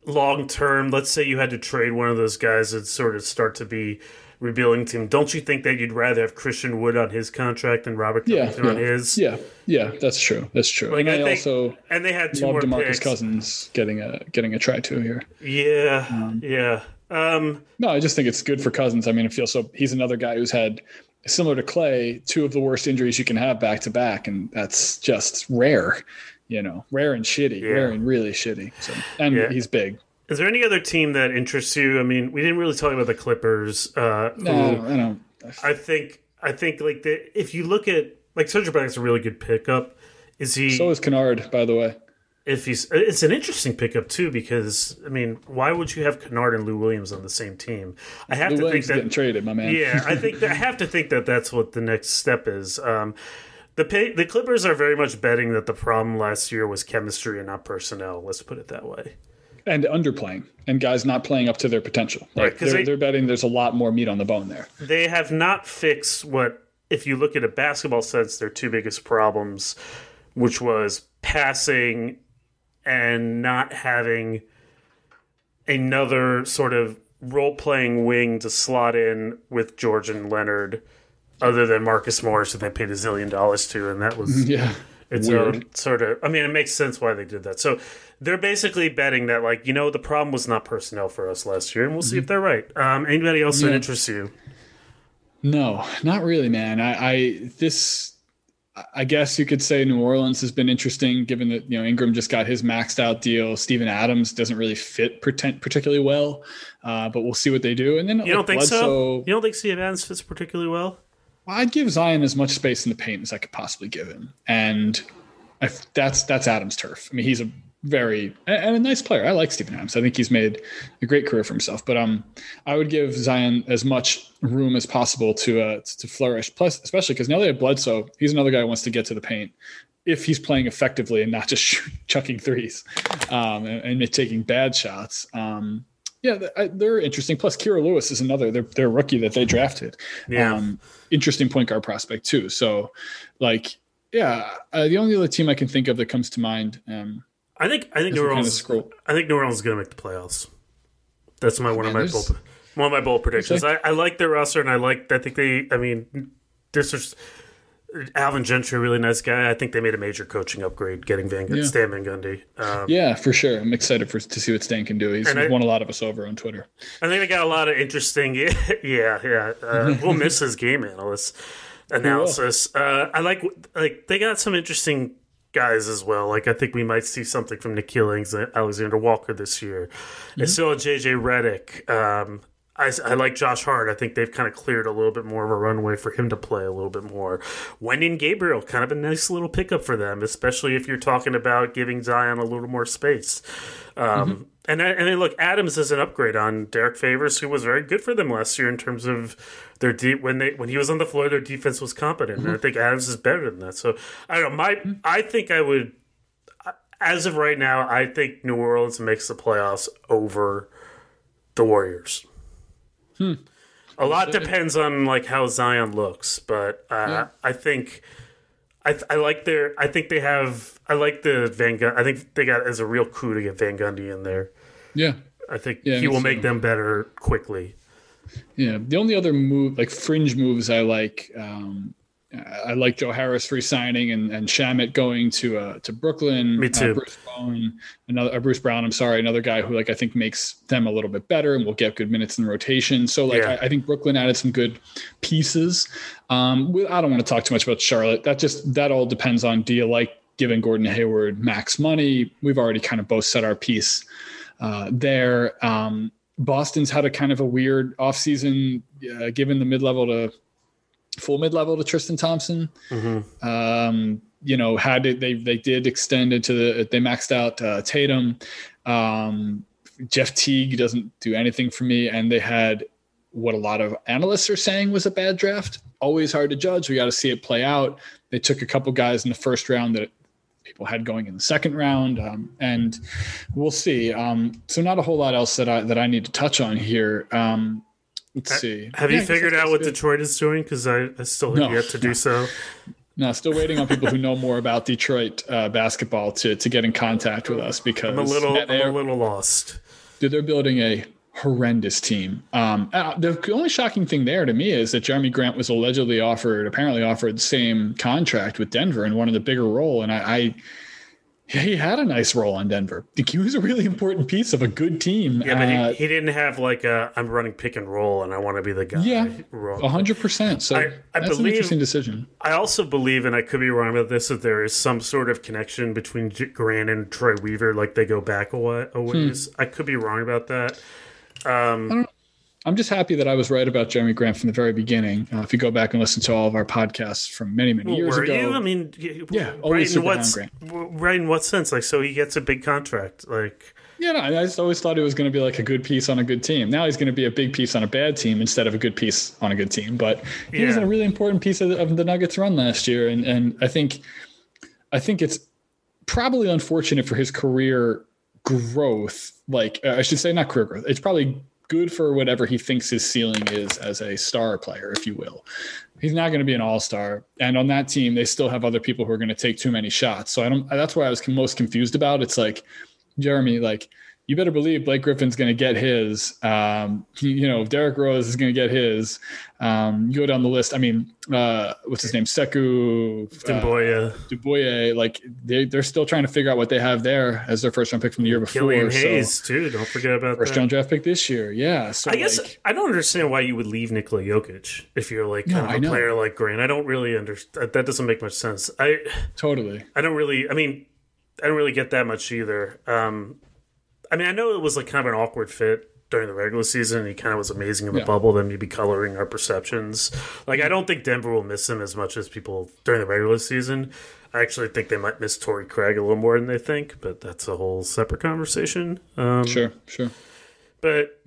long term, let's say you had to trade one of those guys and sort of start to be rebuilding team, don't you think that you'd rather have Christian Wood on his contract than Robert Yeah, yeah, on his? yeah, yeah. That's true. That's true. Like and I I, think, also and they had two love more Demarcus picks. Cousins getting a getting a try to here. Yeah, yeah. Um, No, I just think it's good for Cousins. I mean, it feels so. He's another guy who's had similar to Klay, two of the worst injuries you can have back to back, and that's just rare. You know, rare and shitty, Yeah. rare and really shitty. So, and Yeah. he's big. is there any other team that interests you? I mean, we didn't really talk about the Clippers. Uh, No, I don't. I don't I think I think like the if you look at like Serge Ibaka's a really good pickup. Is he? so is Kennard, by the way. If he's, it's an interesting pickup too because I mean, why would you have Kennard and Lou Williams on the same team? I have Lou to Williams think getting that. traded, my man. Yeah, I think that, I have to think that that's what the next step is. Um, the pay, the Clippers are very much betting that the problem last year was chemistry and not personnel. Let's put it that way. and underplaying, and guys not playing up to their potential. Right, Like they're, they- they're betting there's a lot more meat on the bone there. they have not fixed what if you look at a basketball sense their two biggest problems which was passing and not having another sort of role-playing wing to slot in with George and Leonard other than Marcus Morris who they paid a zillion dollars to and that was Yeah, its Weird. own sort of i mean it makes sense why they did that. So they're basically betting that like you know the problem was not personnel for us last year and we'll see if they're right. Um, anybody else that interests you? No, not really, man. I, I this I guess you could say New Orleans has been interesting given that you know Ingram just got his maxed out deal. Steven Adams doesn't really fit particularly well, uh, but we'll see what they do. And then You don't think so? You don't think Steve Adams fits particularly well? I'd give Zion as much space in the paint as I could possibly give him, and I, that's that's Adams' turf. I mean, he's a very and a nice player. I like Steven Adams. I think he's made a great career for himself. But um, I would give Zion as much room as possible to uh to flourish. Plus, especially because now they have Bledsoe. He's another guy who wants to get to the paint. If he's playing effectively and not just chucking threes um, and, and taking bad shots, um, yeah, they're interesting. Plus, Kira Lewis is another. They're they're a rookie that they drafted. Yeah. Um, interesting point guard prospect too. So, like, yeah, uh, the only other team I can think of that comes to mind. Um, I think I think New we kind of Orleans. scroll. I think New Orleans is going to make the playoffs. That's my one of my bold, one of my bold predictions. I, I like their roster, and I like. I think they. I mean, this is Alvin Gentry, really nice guy. I think they made a major coaching upgrade getting Van Gundy, Yeah. Stan Van Gundy. Um, Yeah, for sure. I'm excited for to see what Stan can do. He's I- won a lot of us over on Twitter. I think they got a lot of interesting. Yeah, yeah. Uh, we'll miss his game analyst analysis. Uh, I like like they got some interesting guys as well. Like I think we might see something from Nickeil Alexander Walker this year. I still have JJ Redick. Um, I, I like Josh Hart. I think they've kind of cleared a little bit more of a runway for him to play a little bit more. Wenyen Gabriel, kind of a nice little pickup for them, especially if you're talking about giving Zion a little more space. Um, And and then look, Adams is an upgrade on Derrick Favors, who was very good for them last year in terms of their deep when they when he was on the floor, their defense was competent. And I think Adams is better than that. So I don't know. My I think I would, as of right now, I think New Orleans makes the playoffs over the Warriors. Hmm. A lot depends on like how Zion looks, but uh, I think. I, I like their. I think they have. I like the Van Gundy. I think they got as a real coup to get Van Gundy in there. Yeah, I think Yeah, he will make them better quickly. yeah. The only other move, like fringe moves, I like. Um, I like Joe Harris re-signing and and Shamet going to uh, to Brooklyn. Me too. Uh, Bruce Brown, another uh, Bruce Brown. I'm sorry, another guy who like I think makes them a little bit better and will get good minutes in rotation. So like Yeah. I, I think Brooklyn added some good pieces. Um, we- I don't want to talk too much about Charlotte. That just that all depends on do you like giving Gordon Hayward max money? We've already kind of both set our piece uh, there. Um, Boston's had a kind of a weird offseason, uh, given the mid level to full mid level to Tristan Thompson. Um, you know, had it, they they did extend into the they maxed out uh, Tatum. Um, Jeff Teague doesn't do anything for me, and they had what a lot of analysts are saying was a bad draft. Always hard to judge. We got to see it play out. They took a couple guys in the first round that people had going in the second round, um, and we'll see. Um, so not a whole lot else that I that I need to touch on here. Let's see. Have Yeah, you figured out what good. Detroit is doing? Because I, I still have No, yet to do so. No, still waiting on people who know more about Detroit uh, basketball to to get in contact with us because I'm a little, I'm a little lost. dude, they're building a horrendous team. Um, uh, the only shocking thing there to me is that Jerami Grant was allegedly offered, apparently offered the same contract with Denver one of the bigger role, and I. I he had a nice role on Denver. He was a really important piece of a good team. Yeah, but Uh, he, he didn't have like a I'm running pick and roll and I want to be the guy. Yeah. A hundred percent. So I- I that's an interesting decision. I also believe, and I could be wrong about this, that there is some sort of connection between J- Grant and Troy Weaver, like they go back a, a ways. Hmm. I could be wrong about that. Um, I'm just happy that I was right about Jerami Grant from the very beginning. Uh, if you go back and listen to all of our podcasts from many, many years were ago, you? I mean, Yeah, right always in super what Grant. right in what sense? Like, so he gets a big contract. Like, yeah, no, I just always thought it was going to be like a good piece on a good team. Now he's going to be a big piece on a bad team instead of a good piece on a good team. But he was a really important piece of the, of the Nuggets run last year, and and I think, I think it's probably unfortunate for his career growth. Like uh, I should say, not career growth. It's probably good for whatever he thinks his ceiling is as a star player, if you will. He's not going to be an all star, and on that team, they still have other people who are going to take too many shots. So I don't. That's why I was most confused about. It's like Jerami, like you better believe Blake Griffin's going to get his. Um, he- you know, Derrick Rose is going to get his. Um, you go down the list. I mean, uh, what's his name? Sekou uh, Doumbouya, Duboye. Like they they're still trying to figure out what they have there as their first round pick from the year before. Killian so- Hayes too. Don't forget about First that. round draft pick this year. Yeah. So I guess like, I don't understand why you would leave Nikola Jokic if you're like No, kind I of a player like Grant. I don't really understand. That doesn't make much sense. I totally. I don't really. I mean, I don't really get that much either. Um, I mean, I know it was like kind of an awkward fit during the regular season. He kind of was amazing in the Yeah. bubble. Then maybe coloring our perceptions. Like, I don't think Denver will miss him as much as people during the regular season. I actually think they might miss Torrey Craig a little more than they think, but that's a whole separate conversation. Um, Sure. Sure. but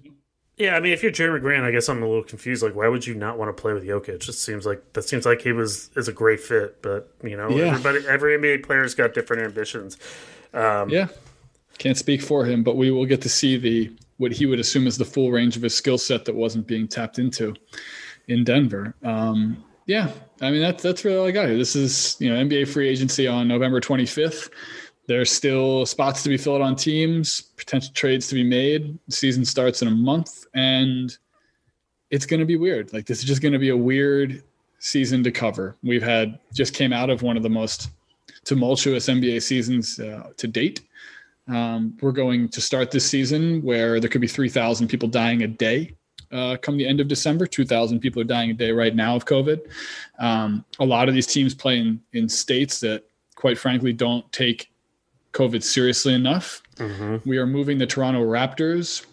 yeah, I mean, if you're Jerami Grant, I guess I'm a little confused. Like, why would you not want to play with Jokic? It seems like that seems like he was is a great fit, but you know, Yeah. everybody, every NBA player's got different ambitions. Um, Yeah. Can't speak for him, but we will get to see the what he would assume is the full range of his skill set that wasn't being tapped into in Denver. Um, yeah, I mean that's that's really all I got here. This is you know NBA free agency on November 25th. There's still spots to be filled on teams, potential trades to be made. Season starts in a month, and it's going to be weird. Like this is just going to be a weird season to cover. We've had just came out of one of the most tumultuous NBA seasons uh, to date. Um, we're going to start this season where there could be 3,000 people dying a day uh, come the end of December. 2,000 people are dying a day right now of COVID. Um, a lot of these teams play in, in states that, quite frankly, don't take COVID seriously enough. We are moving the Toronto Raptors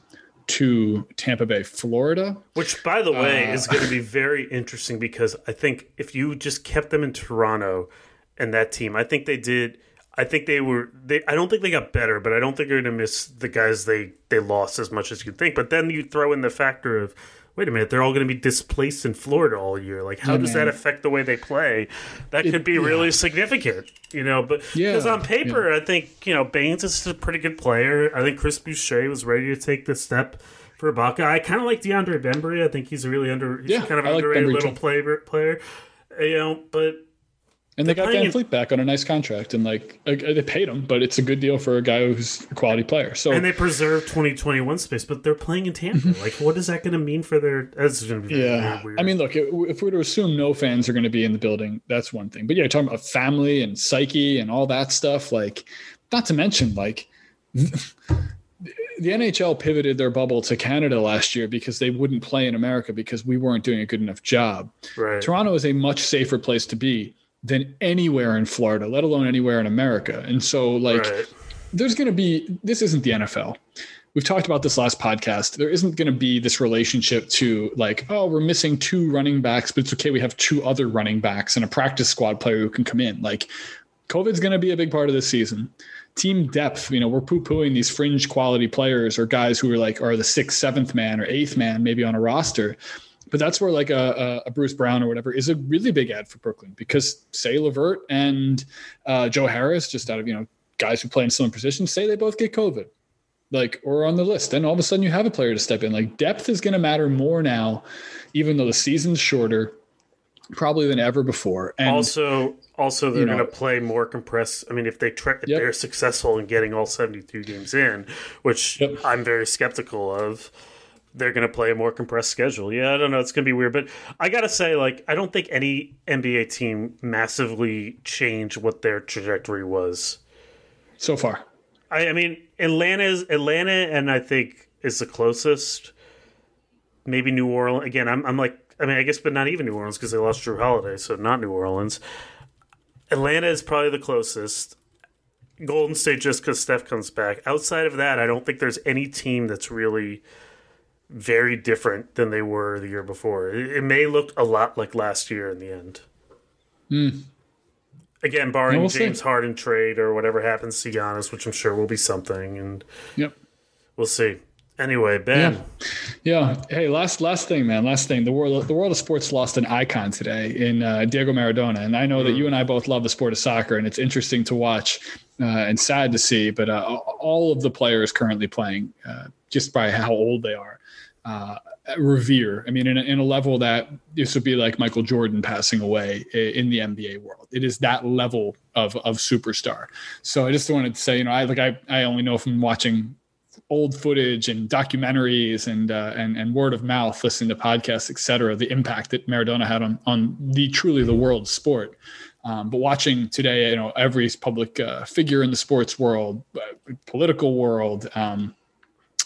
to Tampa Bay, Florida. Which, by the way, Uh, is going to be very interesting because I think if you just kept them in Toronto and that team, I think they did. I think they were. They. I don't think they got better, but I don't think they're going to miss the guys they they lost as much as you'd think. But then you throw in the factor of. Wait a minute, they're all going to be displaced in Florida all year. Like, how Yeah, does man. that affect the way they play? That could be yeah. really significant, you know. But Yeah, because on paper, I think you know Baynes is a pretty good player. I think Chris Boucher was ready to take the step for Ibaka. I kind of like DeAndre Bembry. I think he's a really under, he's Yeah, kind of I like underrated Bembry little player. Player, you know. But And they got VanVleet back on a nice contract, and like uh, they paid him, but it's a good deal for a guy who's a quality player. So and they preserve 2021 space, but they're playing in Tampa. like, what is that going to mean for their? That's going to be Mm-hmm. Yeah, weird. I mean, look, if we were to assume no fans are going to be in the building, that's one thing. But yeah, talking about family and psyche and all that stuff, like, not to mention, like, the NHL pivoted their bubble to Canada last year because they wouldn't play in America because we weren't doing a good enough job. right. Toronto is a much safer place to be than anywhere in Florida, let alone anywhere in America. And so, like, right. there's going to be this isn't the NFL. We've talked about this last podcast. There isn't going to be this relationship to like, oh, we're missing two running backs, but it's okay. We have two other running backs and a practice squad player who can come in. Like, COVID's going to be a big part of this season. Team depth, you know, we're poo pooing these fringe quality players or guys who are like, are the sixth, seventh man or eighth man, maybe on a roster. But that's where like a, a, a Bruce Brown or whatever is a really big ad for Brooklyn because say LeVert and uh, Joe Harris, just out of, you know, guys who play in similar positions, say they both get COVID like or on the list, then all of a sudden you have a player to step in. Like depth is going to matter more now, even though the season's shorter, probably than ever before. And also, also they're you know- going to play more compressed. I mean, if they if Yep. they're successful in getting all seventy-two games in, which Yep. I'm very skeptical of, they're going to play a more compressed schedule. Yeah, I don't know. It's going to be weird, but I got to say, like, I don't think any NBA team massively changed what their trajectory was. so far, I, I mean, Atlanta's Atlanta, and I think is the closest. Maybe New Orleans. Again, I'm, I'm like, I mean, I guess, but not even New Orleans because they lost Jrue Holiday, so not New Orleans. Atlanta is probably the closest. Golden State just because Steph comes back. Outside of that, I don't think there's any team that's really very different than they were the year before. It, it may look a lot like last year in the end. Again, barring Yeah, we'll see. James Harden trade or whatever happens to Giannis, which I'm sure will be something, and yep. we'll see. Anyway, Ben, Yeah. Hey, last last thing, man. Last thing. The world the world of sports lost an icon today in uh, Diego Maradona, and I know that you and I both love the sport of soccer, and it's interesting to watch uh, and sad to see. But uh, all of the players currently playing, uh, just by how old they are, uh, revere. I mean, in a, in a level that this would be like Michael Jordan passing away in the NBA world. It is that level of of superstar. So I just wanted to say, you know, I like I I only know from watching old footage and documentaries and uh, and and word of mouth, listening to podcasts, et cetera, the impact that Maradona had on on the truly the world sport. Um, but watching today, you know, every public uh, figure in the sports world, uh, political world, um,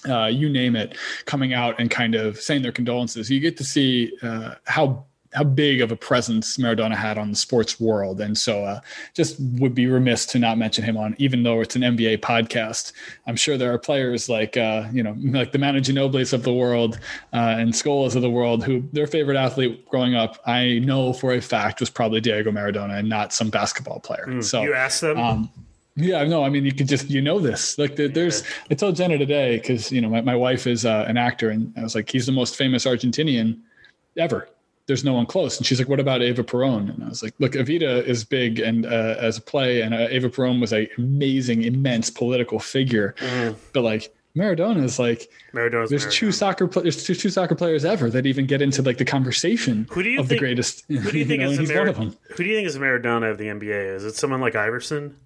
uh, you name it, coming out and kind of saying their condolences, you get to see uh, how how big of a presence Maradona had on the sports world, and so uh, just would be remiss to not mention him on, even though it's an NBA podcast. I'm sure there are players like uh, you know like the Manu Ginobili's of the world uh, and Scolas of the world who their favorite athlete growing up, I know for a fact, was probably Diego Maradona and not some basketball player. so you asked them. um, yeah, no, I mean, you could just, you know, this. Like, there- there's, I told Jenna today, because, you know, my, my wife is uh, an actor, and I was like, he's the most famous Argentinian ever. There's no one close. And she's like, what about Eva Peron? And I was like, look, Evita is big and uh, as a play, and uh, Eva Peron was a amazing, immense political figure. But like, Maradona is like, Maradona's there's two Maradona. soccer players, there's two, two soccer players ever that even get into like the conversation Who do you of think- the greatest. Who do you think know, is the Mar-. Who do you think is the Maradona of the NBA? Is it someone like Iverson?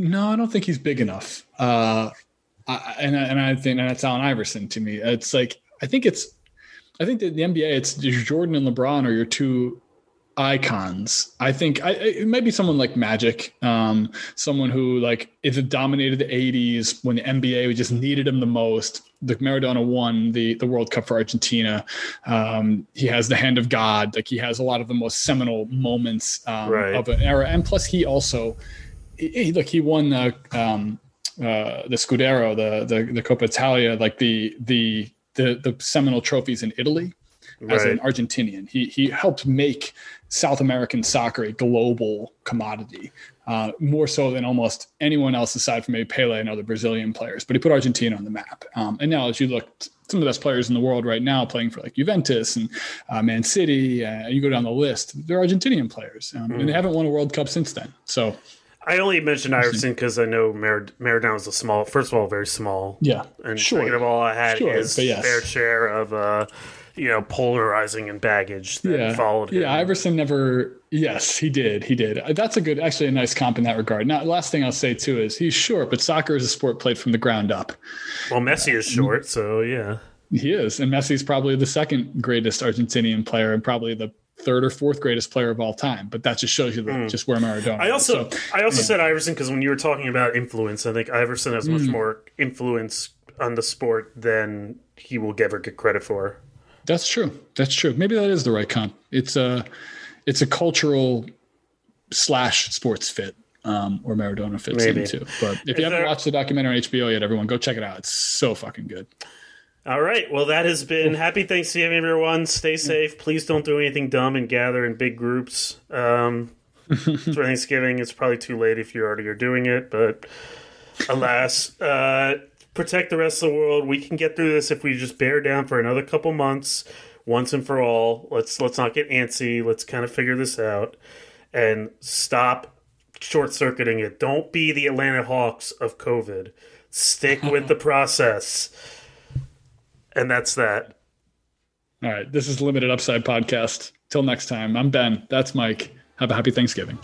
No, I don't think he's big enough. Uh, I, and I- and I think and that's Allen Iverson to me. It's like I think it's, I think that the NBA it's Jordan and LeBron are your two icons. I think I, it might be someone like Magic, um, someone who like if it dominated the '80s when the NBA we just needed him the most. The Maradona won the the World Cup for Argentina. Um, he has the hand of God. Like he has a lot of the most seminal moments um, Right. of an era, and plus he also he, he- look, he won the um, uh, the Scudetto, the the the Coppa Italia, like the the the the seminal trophies in Italy. As an Argentinian, he he helped make South American soccer a global commodity, uh, more so than almost anyone else aside from maybe Pele and other Brazilian players. But he put Argentina on the map. Um, and now, as you look, some of the best players in the world right now playing for like Juventus and uh, Man City, uh, you go down the list, they're Argentinian players, um, Hmm. and they haven't won a World Cup since then. So. I only mentioned Iverson because I know Marad- Maradona was a small. First of all, very small. Yeah, And sure. second of all, I had Sure, his yes. fair share of, uh, you know, polarizing and baggage that yeah, followed him. yeah. Iverson never. Yes, he did. He did. That's a good, actually, a nice comp in that regard. Now, last thing I'll say too is he's short, but soccer is a sport played from the ground up. Well, Messi is short, so yeah. He is, and Messi's probably the second greatest Argentinian player, and probably the third or fourth greatest player of all time. But that just shows you the, just where Maradona. I is. also So, I also said Iverson because when you were talking about influence, I think Iverson has much more influence on the sport than he will ever get credit for. that's true. That's true. Maybe that is the right comp. It's a, it's a cultural slash sports fit. Um, where Maradona fits Maybe. into. But if Is you haven't there- watched the documentary on HBO yet, everyone go check it out. It's so fucking good. All right. Well, that has been happy Thanksgiving, everyone. Stay safe. Please don't do anything dumb and gather in big groups. Um, for Thanksgiving, it's probably too late if you already are doing it, but alas, uh, protect the rest of the world. We can get through this if we just bear down for another couple months, once and for all. Let's let's not get antsy. Let's kind of figure this out and stop short circuiting it. Don't be the Atlanta Hawks of COVID. Stick with the process. And that's that. All right. This is Limited Upside Podcast. Till next time, I'm Ben. That's Mike. Have a happy Thanksgiving.